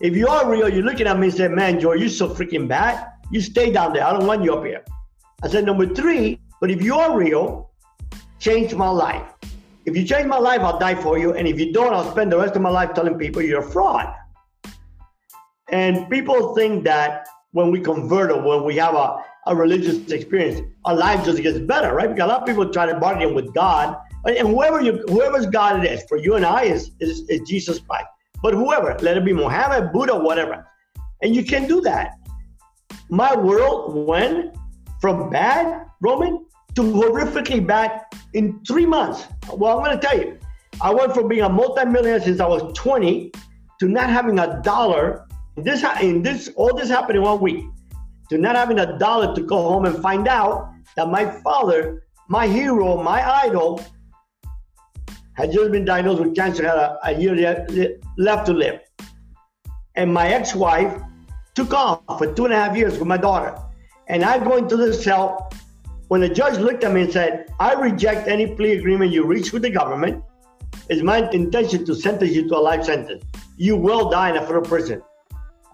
if you are real, you're looking at me and say, man, Joe, you're so freaking bad. You stay down there. I don't want you up here. I said, number three, but if you are real, change my life. If you change my life, I'll die for you. And if you don't, I'll spend the rest of my life telling people you're a fraud. And people think that when we convert or when we have a, a religious experience, our life just gets better, right? Because a lot of people try to bargain with God. And whoever you whoever's God it is, for you and I is, is, is Jesus Christ. But whoever, let it be Muhammad, Buddha, whatever. And you can do that. My world went from bad, Roman, to horrifically bad in three months. Well, I'm going to tell you, I went from being a multimillionaire since I was 20 to not having a dollar this in this all this happened in one week. To not having a dollar to go home and find out that my father, my hero, my idol, had just been diagnosed with cancer, had a, a year left to live. And my ex-wife took off for two and a half years with my daughter. And I go into the cell when the judge looked at me and said, I reject any plea agreement you reach with the government. It's my intention to sentence you to a life sentence. You will die in a federal prison.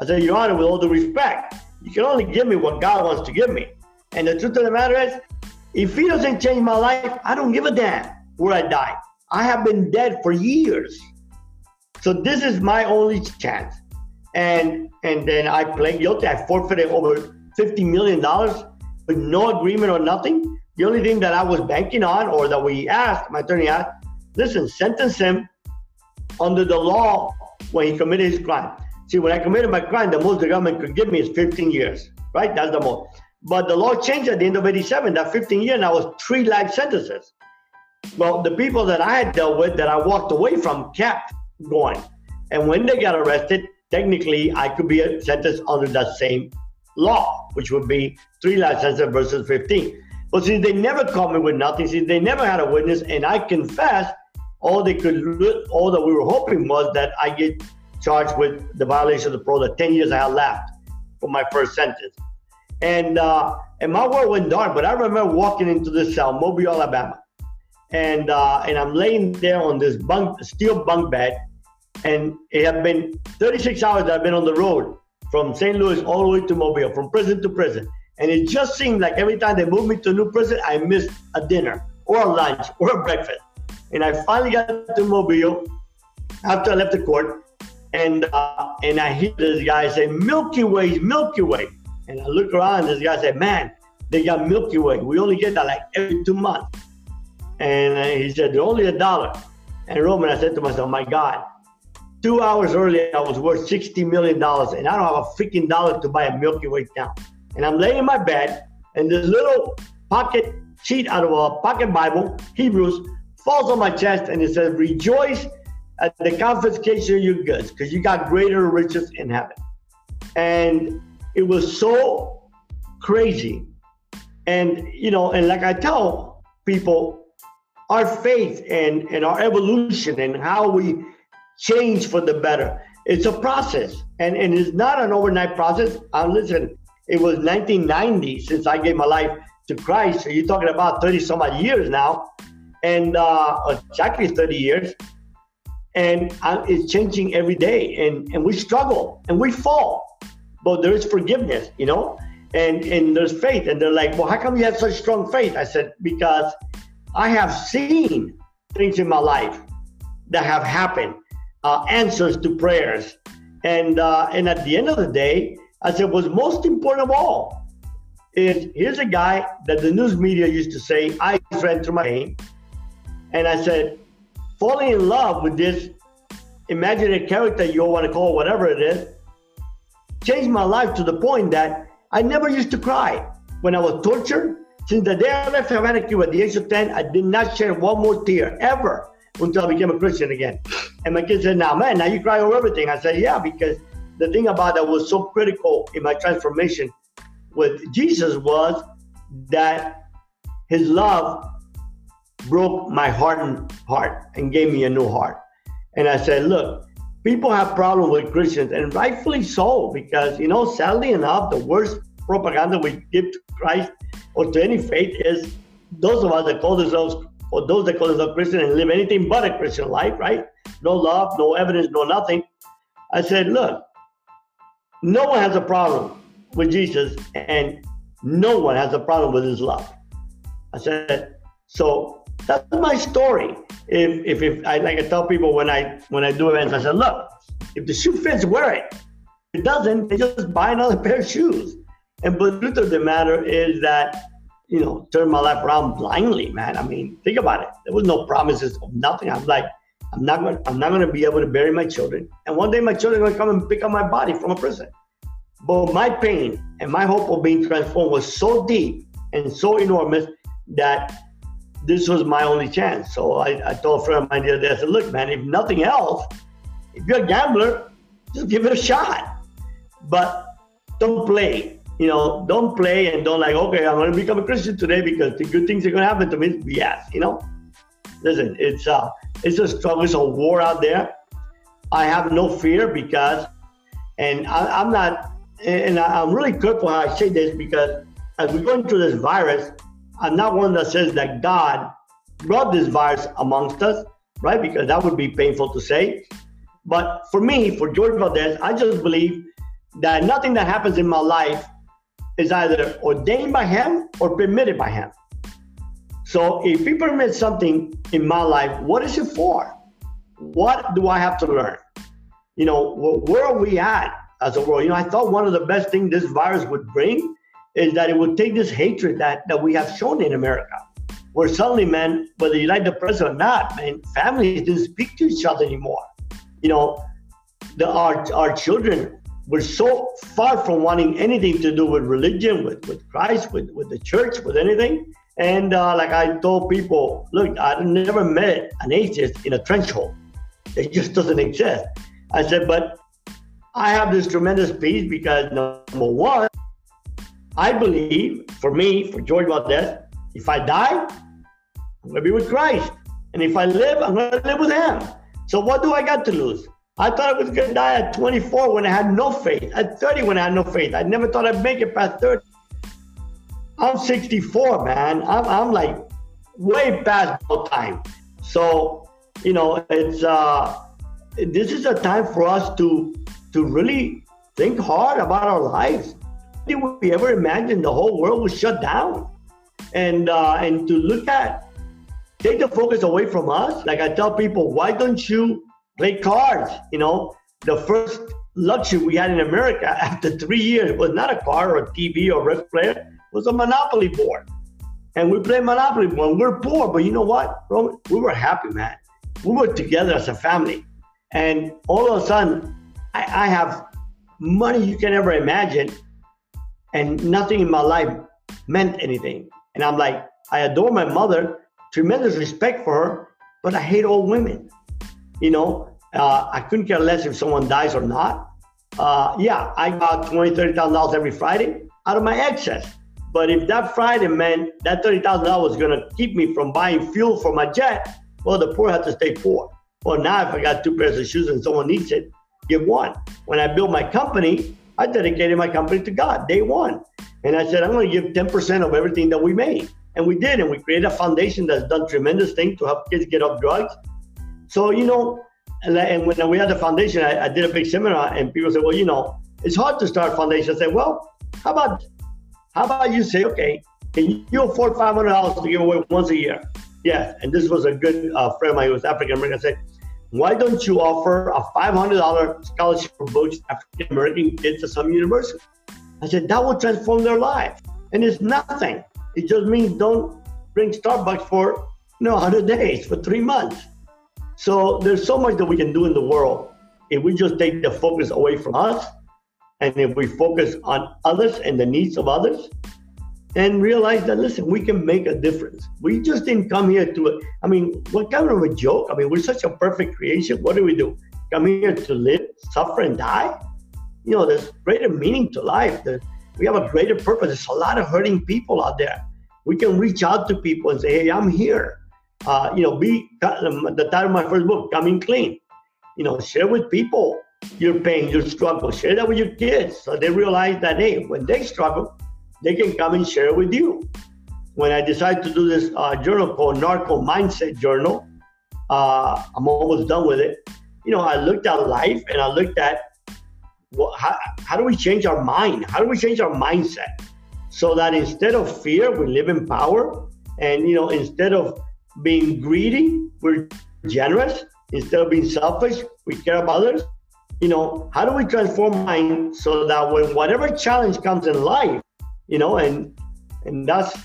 I said, Your Honor, with all due respect, you can only give me what God wants to give me. And the truth of the matter is, if He doesn't change my life, I don't give a damn where I die. I have been dead for years. So this is my only chance. And and then I pled guilty. I forfeited over $50 million with no agreement or nothing. The only thing that I was banking on or that we asked, my attorney asked, listen, sentence him under the law when he committed his crime. See, when I committed my crime, the most the government could give me is 15 years, right? That's the most. But the law changed at the end of 87. That 15 years now was three life sentences. Well, the people that I had dealt with that I walked away from kept going. And when they got arrested, technically I could be sentenced under that same law, which would be three sentences versus 15. But since they never caught me with nothing, since they never had a witness, and I confessed, all they could, all that we were hoping was that I get charged with the violation of the parole, the 10 years I had left for my first sentence. And uh, and my world went dark, but I remember walking into this cell, Mobile, Alabama. And uh, and I'm laying there on this bunk, steel bunk bed, and it had been 36 hours that I've been on the road from St. Louis all the way to Mobile, from prison to prison. And it just seemed like every time they moved me to a new prison, I missed a dinner or a lunch or a breakfast. And I finally got to Mobile after I left the court, and uh, and I hear this guy say Milky Way, Milky Way, and I look around. and This guy said, "Man, they got Milky Way. We only get that like every two months." And uh, he said, only a dollar." And Roman, I said to myself, "My God." Two hours earlier, I was worth $60 million, and I don't have a freaking dollar to buy a Milky Way now. And I'm laying in my bed, and this little pocket sheet out of a pocket Bible, Hebrews, falls on my chest, and it says, Rejoice at the confiscation of your goods because you got greater riches in heaven. And it was so crazy. And, you know, and like I tell people, our faith and, and our evolution and how we change for the better, it's a process. And, and it's not an overnight process. Uh, listen, it was 1990 since I gave my life to Christ. So you're talking about 30 some odd years now, and uh, exactly 30 years. And uh, it's changing every day, and, and we struggle and we fall, but there is forgiveness, you know, and and there's faith. And they're like, well, how come you have such strong faith? I said because I have seen things in my life that have happened, uh, answers to prayers, and uh, and at the end of the day, I said what's most important of all is here's a guy that the news media used to say I ran through my pain, and I said falling in love with this imaginary character you all want to call whatever it is changed my life to the point that I never used to cry when I was tortured. Since the day I left Cuba at the age of 10, I did not shed one more tear ever until I became a Christian again. And my kids said, now, man, now you cry over everything. I said, yeah, because the thing about that was so critical in my transformation with Jesus was that his love broke my hardened heart and gave me a new heart. And I said, look, people have problems with Christians, and rightfully so, because, you know, sadly enough, the worst propaganda we give to Christ or to any faith is those of us that call themselves or those that call themselves Christian and live anything but a Christian life, right? No love, no evidence, no nothing. I said, look, no one has a problem with Jesus, and no one has a problem with his love. I said, so that's my story. If, if, if I like I tell people when I when I do events, I said, look, if the shoe fits, wear it. If it doesn't, they just buy another pair of shoes. And but the truth of the matter is that you know, turn my life around blindly, man. I mean, think about it. There was no promises of nothing. I'm like, I'm not going. I'm not to be able to bury my children. And one day, my children are going to come and pick up my body from a prison. But my pain and my hope of being transformed was so deep and so enormous that this was my only chance. So I, I told a friend of mine the other day, I said, look, man, if nothing else, if you're a gambler, just give it a shot. But don't play you know, don't play and don't like, okay, I'm going to become a Christian today because the good things are going to happen to me. Yes, you know. Listen, it's uh, it's a struggle, it's a war out there. I have no fear because, and I, am not, and I'm really careful how I say this because as we're going through this virus, I'm not one that says that God brought this virus amongst us, right? Because that would be painful to say. But for me, for George Valdez, I just believe that nothing that happens in my life is either ordained by him or permitted by him. So if he permits something in my life, what is it for? What do I have to learn? You know, where are we at as a world? You know, I thought one of the best things this virus would bring is that it would take this hatred that, that we have shown in America. Where suddenly, man, whether you like the president or not, man, families didn't speak to each other anymore. You know, the, our, our children we're so far from wanting anything to do with religion, with, with Christ, with, with the church, with anything. And uh, like I told people, look, I've never met an atheist in a trench hole. It just doesn't exist. I said, but I have this tremendous peace because number one, I believe for me, for George Valdez, if I die, I'm gonna be with Christ. And if I live, I'm gonna live with him. So what do I got to lose? I thought I was going to die at 24 when I had no faith, at 30 when I had no faith. I never thought I'd make it past 30. I'm 64, man. I'm, I'm like way past no time. So, you know, it's uh, this is a time for us to to really think hard about our lives. Did we ever imagine the whole world was shut down? And uh, and to look at take the focus away from us. Like I tell people, why don't you play cards. You know, the first luxury we had in America after three years was not a car or a TV or a player, it was a Monopoly board. And we played Monopoly when we're poor, but you know what? We were happy, man. We were together as a family. And all of a sudden, I, I have money you can ever imagine, and nothing in my life meant anything. And I'm like, I adore my mother, tremendous respect for her, but I hate all women. You know, uh, I couldn't care less if someone dies or not. Uh, yeah, I got twenty, thirty thousand dollars every Friday out of my excess. But if that Friday meant that thirty thousand dollars was gonna keep me from buying fuel for my jet, well, the poor have to stay poor. Well, now if I got two pairs of shoes and someone needs it, give one. When I built my company, I dedicated my company to God day one. And I said, I'm going to give 10% of everything that we made. And we did. And we created a foundation that's done tremendous things to help kids get off drugs. So, you know, and when we had the foundation, I, I did a big seminar and people said, well, you know, it's hard to start foundation. I said, well, how about how about you say, okay, can you afford five hundred dollars to give away once a year? Yes. And this was a good uh, friend of mine who was African American. I said, why don't you offer a five hundred dollar scholarship for books African American kids at some university? I said that will transform their life, and it's nothing. It just means don't bring Starbucks for you know 100 days for three months. So there's so much that we can do in the world if we just take the focus away from us and if we focus on others and the needs of others and realize that listen we can make a difference. We just didn't come here to i mean what kind of a joke? I mean we're such a perfect creation. What do we do? Come here to live suffer and die? You know there's greater meaning to life. We have a greater purpose. There's a lot of hurting people out there. We can reach out to people and say hey i'm here uh, you know be the title of my first book coming clean you know share with people your pain your struggle share that with your kids so they realize that hey when they struggle they can come and share with you. When I decided to do this uh, journal called Narco Mindset Journal, uh, I'm almost done with it. You know, I looked at life and I looked at well, how, how do we change our mind? How do we change our mindset so that instead of fear, we live in power? And, you know, instead of being greedy, we're generous. Instead of being selfish, we care about others. You know, how do we transform mind so that when whatever challenge comes in life, you know, and and that's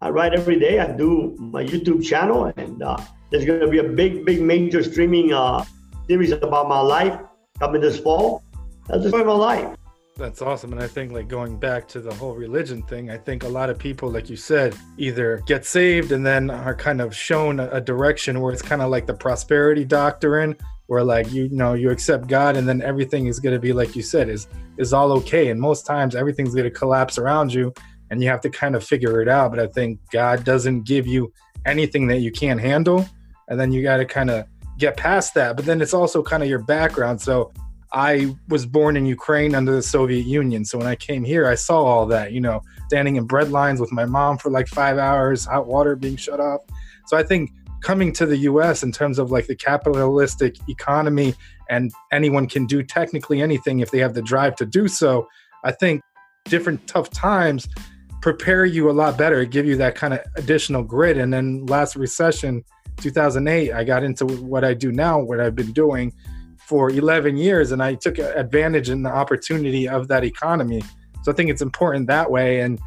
I write every day. I do my YouTube channel, and uh, there's going to be a big, big, major streaming uh, series about my life coming this fall. That's the story of my life. That's awesome. And I think, like, going back to the whole religion thing, I think a lot of people, like you said, either get saved and then are kind of shown a, direction where it's kind of like the prosperity doctrine, where, like, you, you know, you accept God and then everything is going to be, like you said, is is all okay. And most times everything's going to collapse around you and you have to kind of figure it out. But I think God doesn't give you anything that you can't handle. And then you got to kind of get past that. But then it's also kind of your background. So I was born in Ukraine under the Soviet Union. So when I came here, I saw all that, you know, standing in bread lines with my mom for like five hours, hot water being shut off. So I think coming to the US in terms of like the capitalistic economy and anyone can do technically anything if they have the drive to do so. I think different tough times prepare you a lot better, give you that kind of additional grit. And then last recession, 2008, I got into what I do now, what I've been doing for 11 years, and I took advantage and the opportunity of that economy. So I think it's important that way. And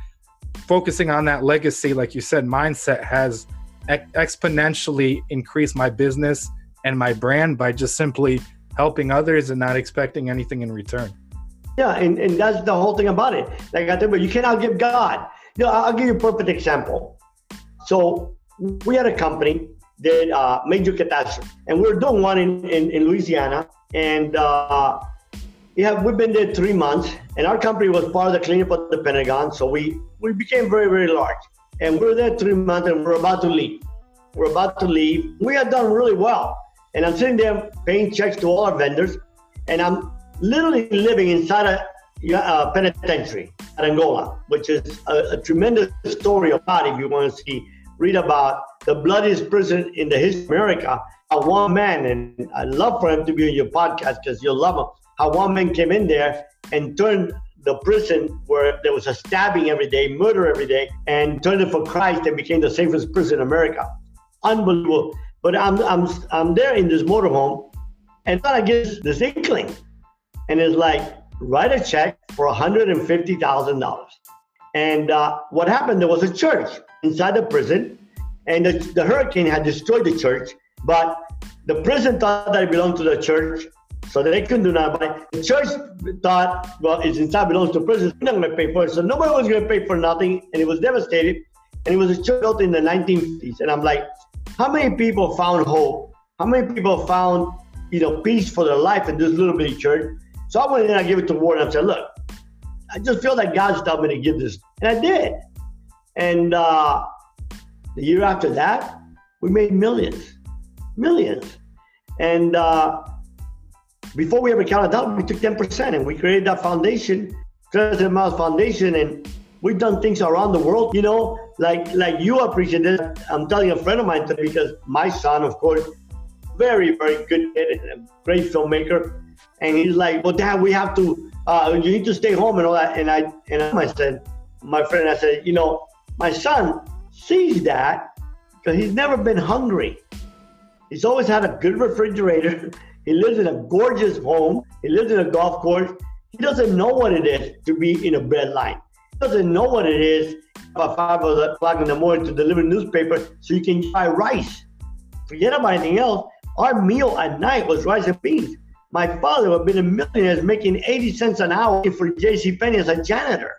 focusing on that legacy, like you said, mindset has exponentially increased my business and my brand by just simply helping others and not expecting anything in return. Yeah, and, and that's the whole thing about it. Like I said, but you cannot give God. You know, I'll give you a perfect example. So we had a company that uh, major catastrophe, and we're doing one in, in, in Louisiana, and uh, yeah, we've been there three months, and our company was part of the cleanup of the Pentagon, so we we became very very large, and we're there three months, and we're about to leave. We're about to leave. We had done really well. And I'm sitting there paying checks to all our vendors, and I'm literally living inside a uh, penitentiary at Angola, which is a, a tremendous story about if you want to see, read about the bloodiest prison in the history of America. How one man, and I love for him to be on your podcast because you'll love him, how one man came in there and turned the prison where there was a stabbing every day, murder every day, and turned it for Christ and became the safest prison in America. Unbelievable. But I'm I'm I'm there in this motorhome, and I get this inkling, and it's like write a check for hundred and fifty thousand dollars. And uh, what happened? There was a church inside the prison, and the, the hurricane had destroyed the church. But the prison thought that it belonged to the church, so they couldn't do nothing. But the church thought, well, it's inside belongs to the prison. We're not going to pay for it. So nobody was going to pay for nothing, and it was devastated. And it was a church built in the 1950s. And I'm like, how many people found hope? How many people found, you know, peace for their life in this little bitty church? So I went in and I gave it to Ward and I said, look, I just feel like God's told me to give this. And I did. And uh, the year after that, we made millions, millions. And uh, before we ever counted out, we took 10% and we created that foundation, President Miles Foundation. And We've done things around the world, you know, like like you appreciate this. I'm telling a friend of mine because my son, of course, very very good kid, great filmmaker, and he's like, "Well, Dad, we have to. Uh, you need to stay home and all that." And I and I said, my friend, I said, you know, my son sees that because he's never been hungry. He's always had a good refrigerator. He lives in a gorgeous home. He lives in a golf course. He doesn't know what it is to be in a bread line. He doesn't know what it is about five o'clock in the morning to deliver newspaper so you can buy rice. Forget about anything else. Our meal at night was rice and beans. My father had been a millionaire making 80 cents an hour for J.C. Penney as a janitor.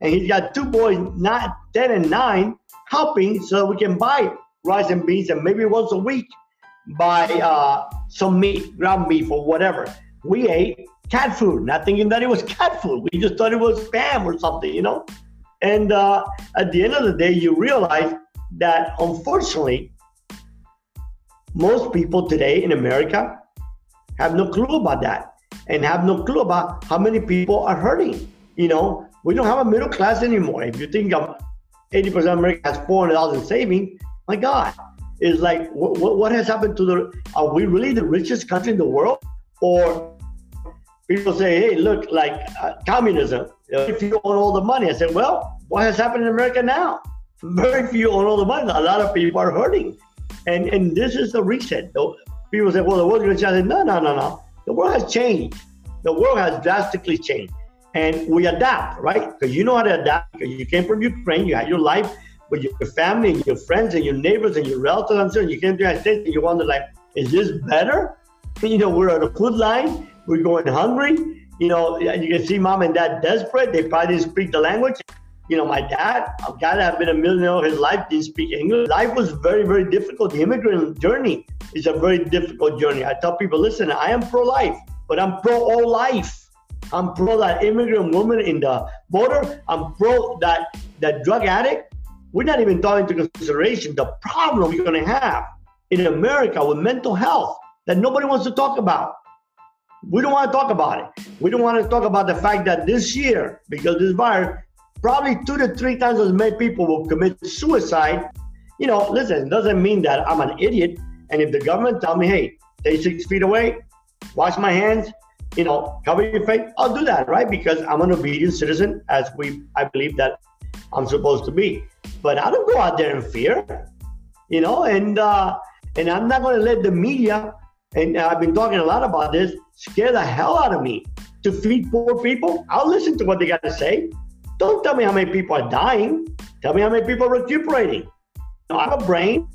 And he's got two boys, not 10 and 9, helping so we can buy rice and beans and maybe once a week buy uh, some meat, ground beef or whatever. We ate cat food, not thinking that it was cat food. We just thought it was spam or something, you know? And uh, at the end of the day, you realize that unfortunately, most people today in America have no clue about that and have no clue about how many people are hurting. You know, we don't have a middle class anymore. If you think of 80% of America has 400,000 saving, my God, is like what, what has happened to the are we really the richest country in the world? Or people say hey look like uh, communism if you own all the money. I said well what has happened in america now? Very few own all the money. A lot of people are hurting. And and this is the reset. People say well the world's going to change no no no no. The world has changed. The world has drastically changed and we adapt right because you know how to adapt because you came from ukraine you had your life with your family and your friends and your neighbors and your relatives. I'm sure you came to the United States and you wonder, like, is this better? You know, we're on a food line, we're going hungry. You know, you can see mom and dad desperate. They probably didn't speak the language. You know, my dad, a guy that had been a millionaire his life, didn't speak English. Life was very, very difficult. The immigrant journey is a very difficult journey. I tell people, listen, I am pro-life, but I'm pro all life. I'm pro that immigrant woman in the border. I'm pro that that drug addict we're not even talking into consideration the problem we're going to have in America with mental health that nobody wants to talk about. We don't want to talk about it. We don't want to talk about the fact that this year, because this virus, probably two to three times as many people will commit suicide. You know, listen, it doesn't mean that I'm an idiot. And if the government tell me, hey, stay six feet away, wash my hands, you know, cover your face, I'll do that, right? Because I'm an obedient citizen, as we I believe that I'm supposed to be. But I don't go out there in fear, you know, and uh, and I'm not going to let the media, and I've been talking a lot about this, scare the hell out of me to feed poor people. I'll listen to what they got to say. Don't tell me how many people are dying. Tell me how many people are recuperating. I have a brain.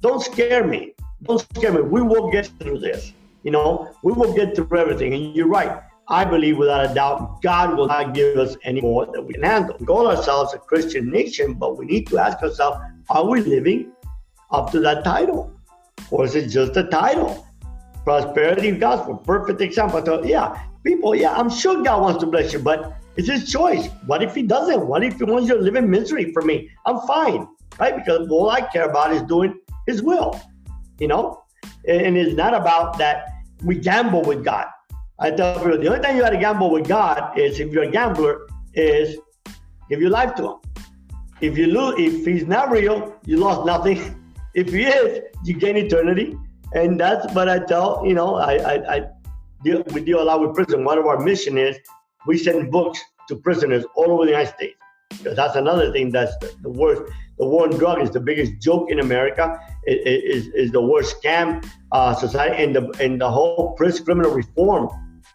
Don't scare me. Don't scare me. We will get through this. You know, we will get through everything. And you're right. I believe without a doubt, God will not give us any more than we can handle. We call ourselves a Christian nation, but we need to ask ourselves, are we living up to that title? Or is it just a title? Prosperity gospel, perfect example. Yeah, people, yeah, I'm sure God wants to bless you, but it's his choice. What if he doesn't? What if he wants you to live in misery for me? I'm fine, right? Because all I care about is doing his will, you know? And it's not about that we gamble with God. I tell people the only time you got to gamble with God is if you're a gambler, is give your life to Him. If you lose, if He's not real, you lost nothing. If He is, you gain eternity. And that's what I tell. You know, I, I, I deal, we deal a lot with prison. One of our mission is we send books to prisoners all over the United States. Because that's another thing that's the, the worst. The war on drugs is the biggest joke in America. Is, is the worst scam uh, society and the and the whole criminal reform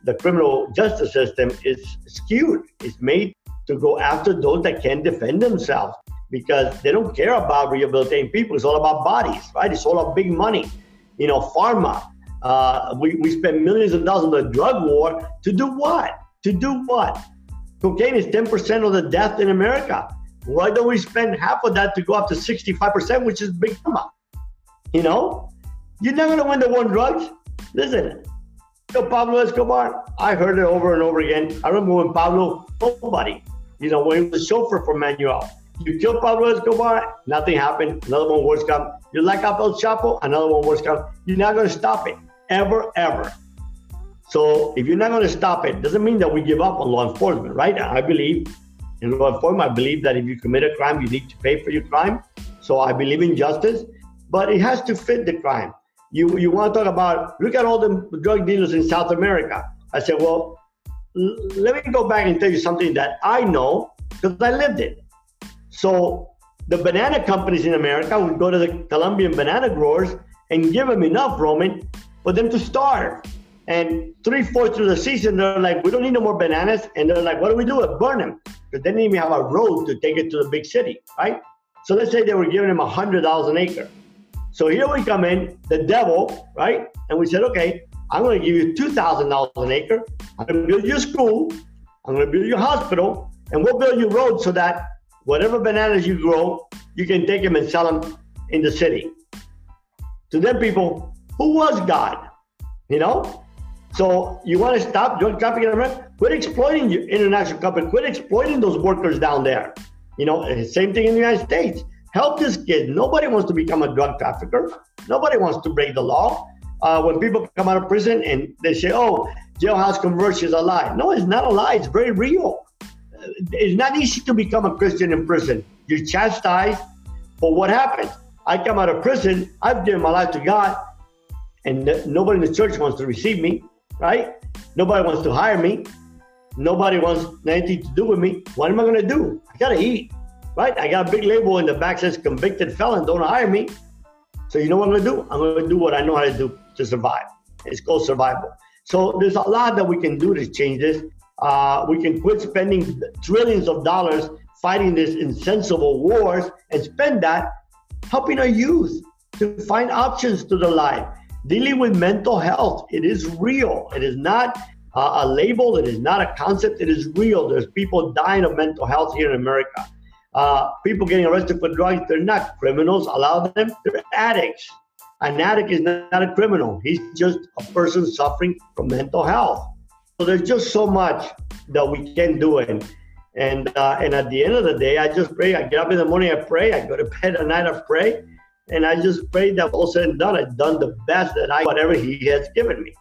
the criminal justice system is skewed. It's made to go after those that can defend themselves because they don't care about rehabilitating people. It's all about bodies, right? It's all about big money. You know, pharma. Uh, we, we spend millions of dollars on the drug war to do what? To do what? Cocaine is 10% of the death in America. Why don't we spend half of that to go up to 65%, which is big pharma? You know, you're not going to win the war on drugs. Listen, Pablo Escobar, I heard it over and over again. I remember when Pablo, nobody, you know, when he was chauffeur for Manuel. You kill Pablo Escobar, nothing happened. Another one worse come. You like El Chapo, another one worse come. You're not going to stop it, ever, ever. So if you're not going to stop it, doesn't mean that we give up on law enforcement, right? I believe In law enforcement, I believe that if you commit a crime, you need to pay for your crime. So I believe in justice, but it has to fit the crime. You you want to talk about look at all the drug dealers in South America. I said, well, l- let me go back and tell you something that I know because I lived it. So the banana companies in America would go to the Colombian banana growers and give them enough, Roman, for them to starve. And three fourths of the season, they're like, we don't need no more bananas. And they're like, what do we do? Burn them. Because they didn't even have a road to take it to the big city, right? So let's say they were giving them $100 an acre. So here we come in, the devil, right? And we said, okay, I'm going to give you $2,000 an acre. I'm going to build you a school. I'm going to build you a hospital. And we'll build you roads so that whatever bananas you grow, you can take them and sell them in the city. To them people, who was God? You know? So you want to stop drug trafficking in America? Quit exploiting your international company. Quit exploiting those workers down there. You know, same thing in the United States. Help this kid. Nobody wants to become a drug trafficker. Nobody wants to break the law. Uh, when people come out of prison and they say, "Oh, jailhouse conversion is a lie," no, it's not a lie. It's very real. It's not easy to become a Christian in prison. You're chastised, but what happens? I come out of prison. I've given my life to God, and nobody in the church wants to receive me right? Nobody wants to hire me. Nobody wants anything to do with me. What am I going to do? I got to eat, right? I got a big label in the back says convicted felon. Don't hire me. So you know what I'm going to do? I'm going to do what I know how to do to survive. It's called survival. So there's a lot that we can do to change this. Uh, we can quit spending trillions of dollars fighting these insensible wars and spend that helping our youth to find options to their life dealing with mental health. It is real. It is not uh, a label. It is not a concept. It is real. There's people dying of mental health here in America. Uh, people getting arrested for drugs, they're not criminals. Allow them. They're addicts. An addict is not a criminal. He's just a person suffering from mental health. So there's just so much that we can do. And and uh, and at the end of the day, I just pray. I get up in the morning, I pray. I go to bed at night, I pray. And I just pray that all said and done, I've done the best that I, whatever He has given me.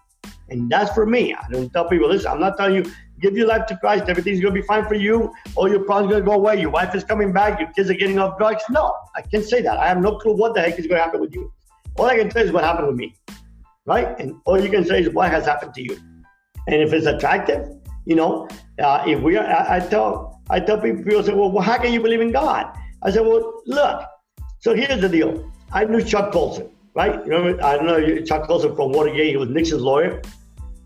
And that's for me. I don't tell people, listen, I'm not telling you, give your life to Christ, everything's going to be fine for you, all your problems going to go away, your wife is coming back, your kids are getting off drugs. No, I can't say that. I have no clue what the heck is going to happen with you. All I can tell is what happened with me, right? And all you can say is what has happened to you. And if it's attractive, you know, uh, if we are, I, I, tell, I tell people, people say, well, how can you believe in God? I said, well, look, so here's the deal. I knew Chuck Colson, right? You know, I know Chuck Colson from Watergate. He was Nixon's lawyer,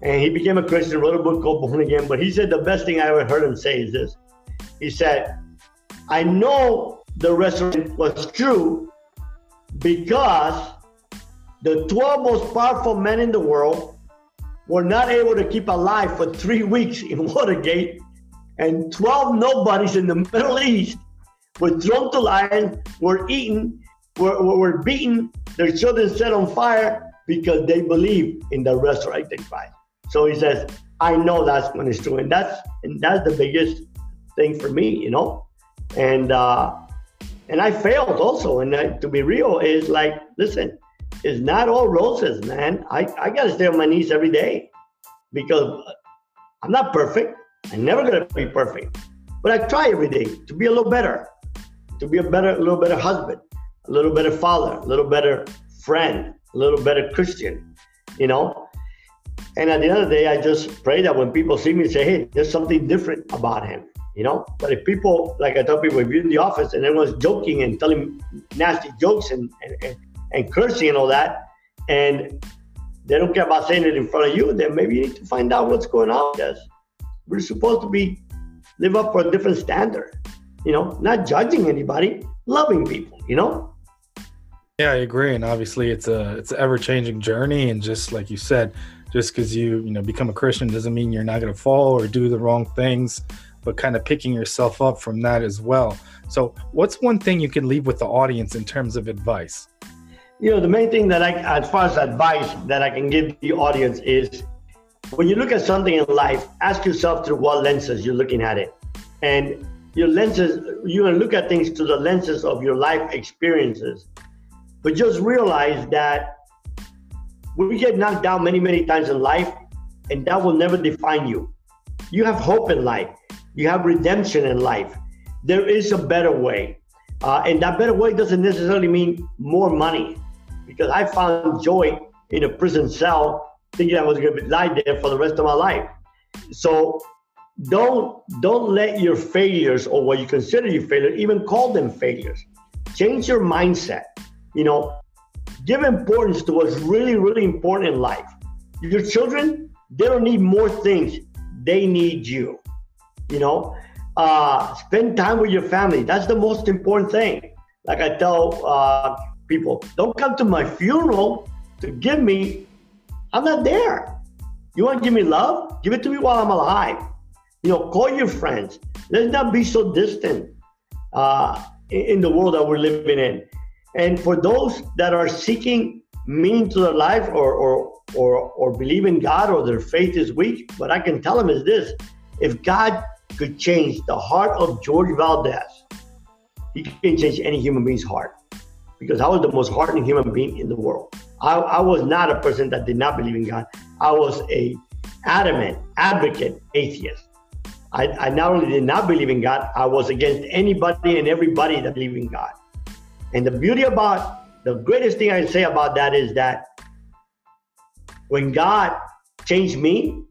and he became a Christian. Wrote a book called Born Again. But he said the best thing I ever heard him say is this. He said, "I know the resurrection was true because the 12 most powerful men in the world were not able to keep alive for three weeks in Watergate, and 12 nobodies in the Middle East were thrown to lions, were eaten, were, were beaten, their children set on fire because they believe in the resurrected Christ. So he says, I know that's when it's true. And that's and that's the biggest thing for me, you know? And uh and I failed also. And to be real, is like, listen, it's not all roses, man. I, I gotta stay on my knees every day because I'm not perfect. I'm never gonna be perfect. But I try every day to be a little better, to be a better, a little better husband, a little better father, a little better friend, a little better Christian, you know? And at the end of the day, I just pray that when people see me say, hey, there's something different about him, you know? But if people, like I tell people, if you're in the office and everyone's joking and telling nasty jokes and, and, and, and cursing and all that, and they don't care about saying it in front of you, then maybe you need to find out what's going on because we're supposed to be live up for a different standard, you know, not judging anybody, loving people, you know? Yeah, I agree, and obviously it's a it's an ever changing journey, and just like you said, just because you you know become a Christian doesn't mean you're not going to fall or do the wrong things, but kind of picking yourself up from that as well. So, what's one thing you can leave with the audience in terms of advice? You know, the main thing that I, as far as advice that I can give the audience is when you look at something in life, ask yourself through what lenses you're looking at it, and your lenses you're going to look at things through the lenses of your life experiences but just realize that we get knocked down many, many times in life, and that will never define you. You have hope in life. You have redemption in life. There is a better way. Uh, and that better way doesn't necessarily mean more money because I found joy in a prison cell thinking I was going to lie there for the rest of my life. So don't don't let your failures or what you consider your failure even call them failures. Change your mindset. You know, give importance to what's really really important in life. Your children, they don't need more things. They need you. You know, uh, spend time with your family. That's the most important thing. Like I tell uh, people, don't come to my funeral to give me. I'm not there. You want to give me love? Give it to me while I'm alive. You know, call your friends. Let's not be so distant uh, in the world that we're living in. And for those that are seeking meaning to their life or, or, or, or believe in God or their faith is weak, what I can tell them is this if God could change the heart of George Valdez, he can change any human being's heart because I was the most hardened human being in the world. I, I was not a person that did not believe in God. I was a adamant advocate atheist. I, I not only did not believe in God, I was against anybody and everybody that believed in God. And the beauty about the greatest thing I say about that is that when God changed me,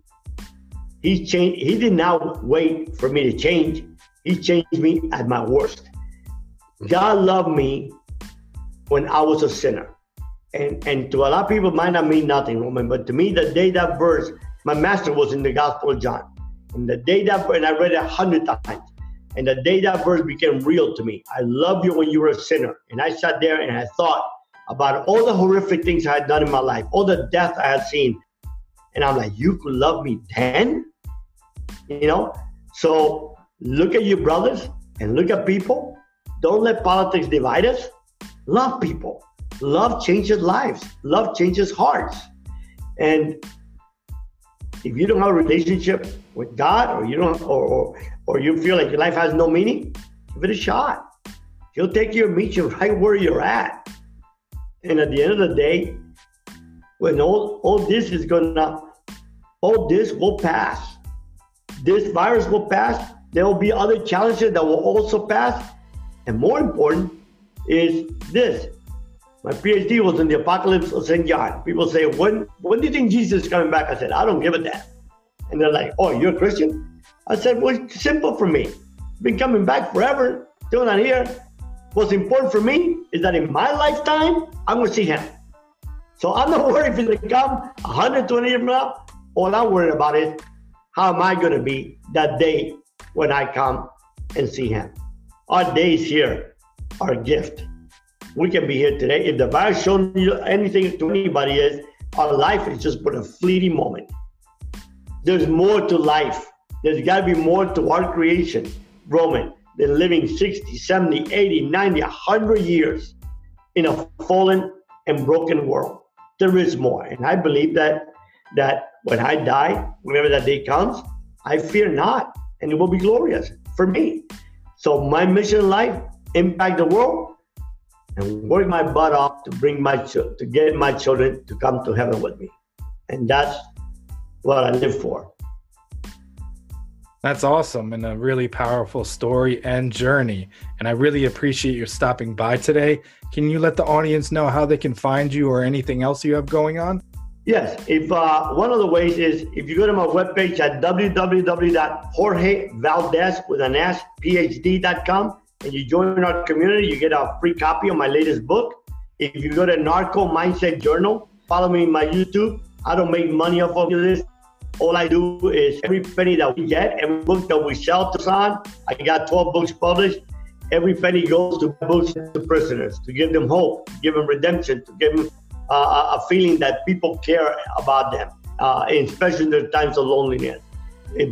He changed. He did not wait for me to change. He changed me at my worst. God loved me when I was a sinner. And and to a lot of people, might not mean nothing, Roman. But to me, the day that verse, my master was in the Gospel of John. And the day that, and I read it a hundred times. And the day that verse became real to me, I love you when you were a sinner. And I sat there and I thought about all the horrific things I had done in my life, all the death I had seen. And I'm like, you could love me then? You know? So look at your brothers and look at people. Don't let politics divide us. Love people. Love changes lives. Love changes hearts. And if you don't have a relationship with God or you don't or, or, or you feel like your life has no meaning, give it a shot. He'll take you and meet you right where you're at. And at the end of the day, when all, all this is gonna all this will pass. This virus will pass. There will be other challenges that will also pass. And more important is this my PhD was in the Apocalypse of St. John. People say, when, when do you think Jesus is coming back? I said, I don't give a damn. And they're like, oh, you're a Christian? I said, well, it's simple for me. I've been coming back forever, still not here. What's important for me is that in my lifetime, I'm going to see him. So I'm not worried if he's going to come 120 years from now. All I'm worried about is how am I going to be that day when I come and see him? Our days here are a gift we can be here today. If the virus shown you anything to anybody is our life is just but a fleeting moment. There's more to life. There's got to be more to our creation, Roman, than living 60, 70, 80, 90, 100 years in a fallen and broken world. There is more. And I believe that that when I die, whenever that day comes, I fear not, and it will be glorious for me. So my mission in life, impact the world, and work my butt off to bring my ch- to get my children to come to heaven with me, and that's what I live for. That's awesome and a really powerful story and journey. And I really appreciate your stopping by today. Can you let the audience know how they can find you or anything else you have going on? Yes. If uh, one of the ways is if you go to my webpage at www.jorgevaldez with an S, PhD.com, and you join our community, you get a free copy of my latest book. If you go to Narco Mindset Journal, follow me in my YouTube. I don't make money off of this. All I do is every penny that we get, every book that we sell to someone, I got 12 books published. Every penny goes to books to prisoners, to give them hope, to give them redemption, to give them uh, a feeling that people care about them, uh, especially in the times of loneliness.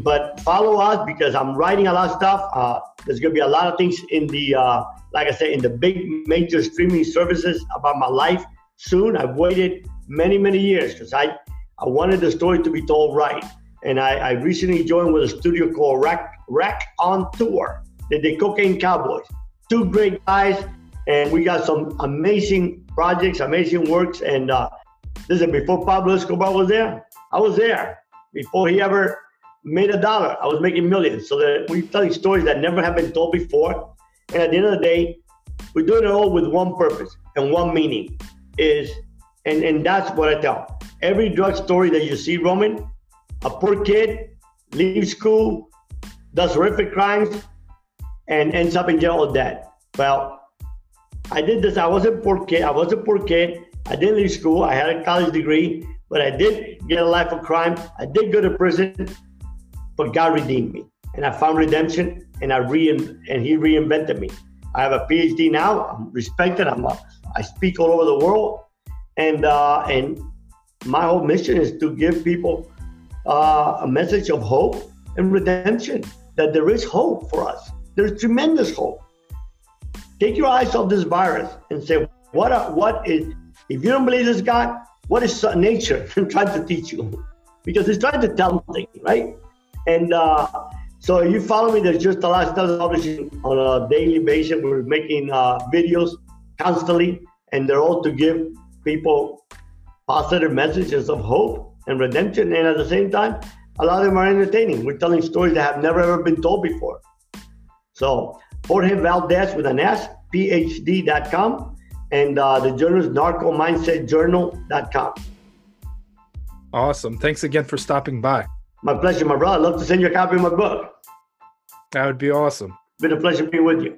But follow us because I'm writing a lot of stuff. Uh, there's going to be a lot of things in the, uh, like I said, in the big major streaming services about my life soon. I've waited many, many years because I, I wanted the story to be told right. And I, I recently joined with a studio called Rack, Rack on Tour, the, the Cocaine Cowboys. Two great guys, and we got some amazing projects, amazing works. And uh, is before Pablo Escobar was there. I was there before he ever made a dollar. I was making millions. So that we're telling stories that never have been told before. And at the end of the day, we're doing it all with one purpose and one meaning is, and, and that's what I tell. Every drug story that you see, Roman, a poor kid leaves school, does horrific crimes, and ends up in jail or dead. Well, I did this. I was a poor kid. I was a poor kid. I didn't leave school. I had a college degree, but I did get a life of crime. I did go to prison, but God redeemed me, and I found redemption, and I re and He reinvented me. I have a PhD now. I'm respected. I'm a, I speak all over the world, and uh, and my whole mission is to give people uh, a message of hope and redemption. That there is hope for us. There's tremendous hope. Take your eyes off this virus and say, what? What is? If you don't believe this God, what is nature trying to teach you? Because it's trying to tell something, right? And uh, so you follow me. There's just a lot of stuff publishing on a daily basis. We're making uh, videos constantly, and they're all to give people positive messages of hope and redemption. And at the same time, a lot of them are entertaining. We're telling stories that have never ever been told before. So Jorge Valdez with an S, PhD.com, and uh, the journal is narcomindsetjournal.com. Awesome. Thanks again for stopping by. My pleasure, my brother. I'd love to send you a copy of my book. That would be awesome. Been a pleasure being with you.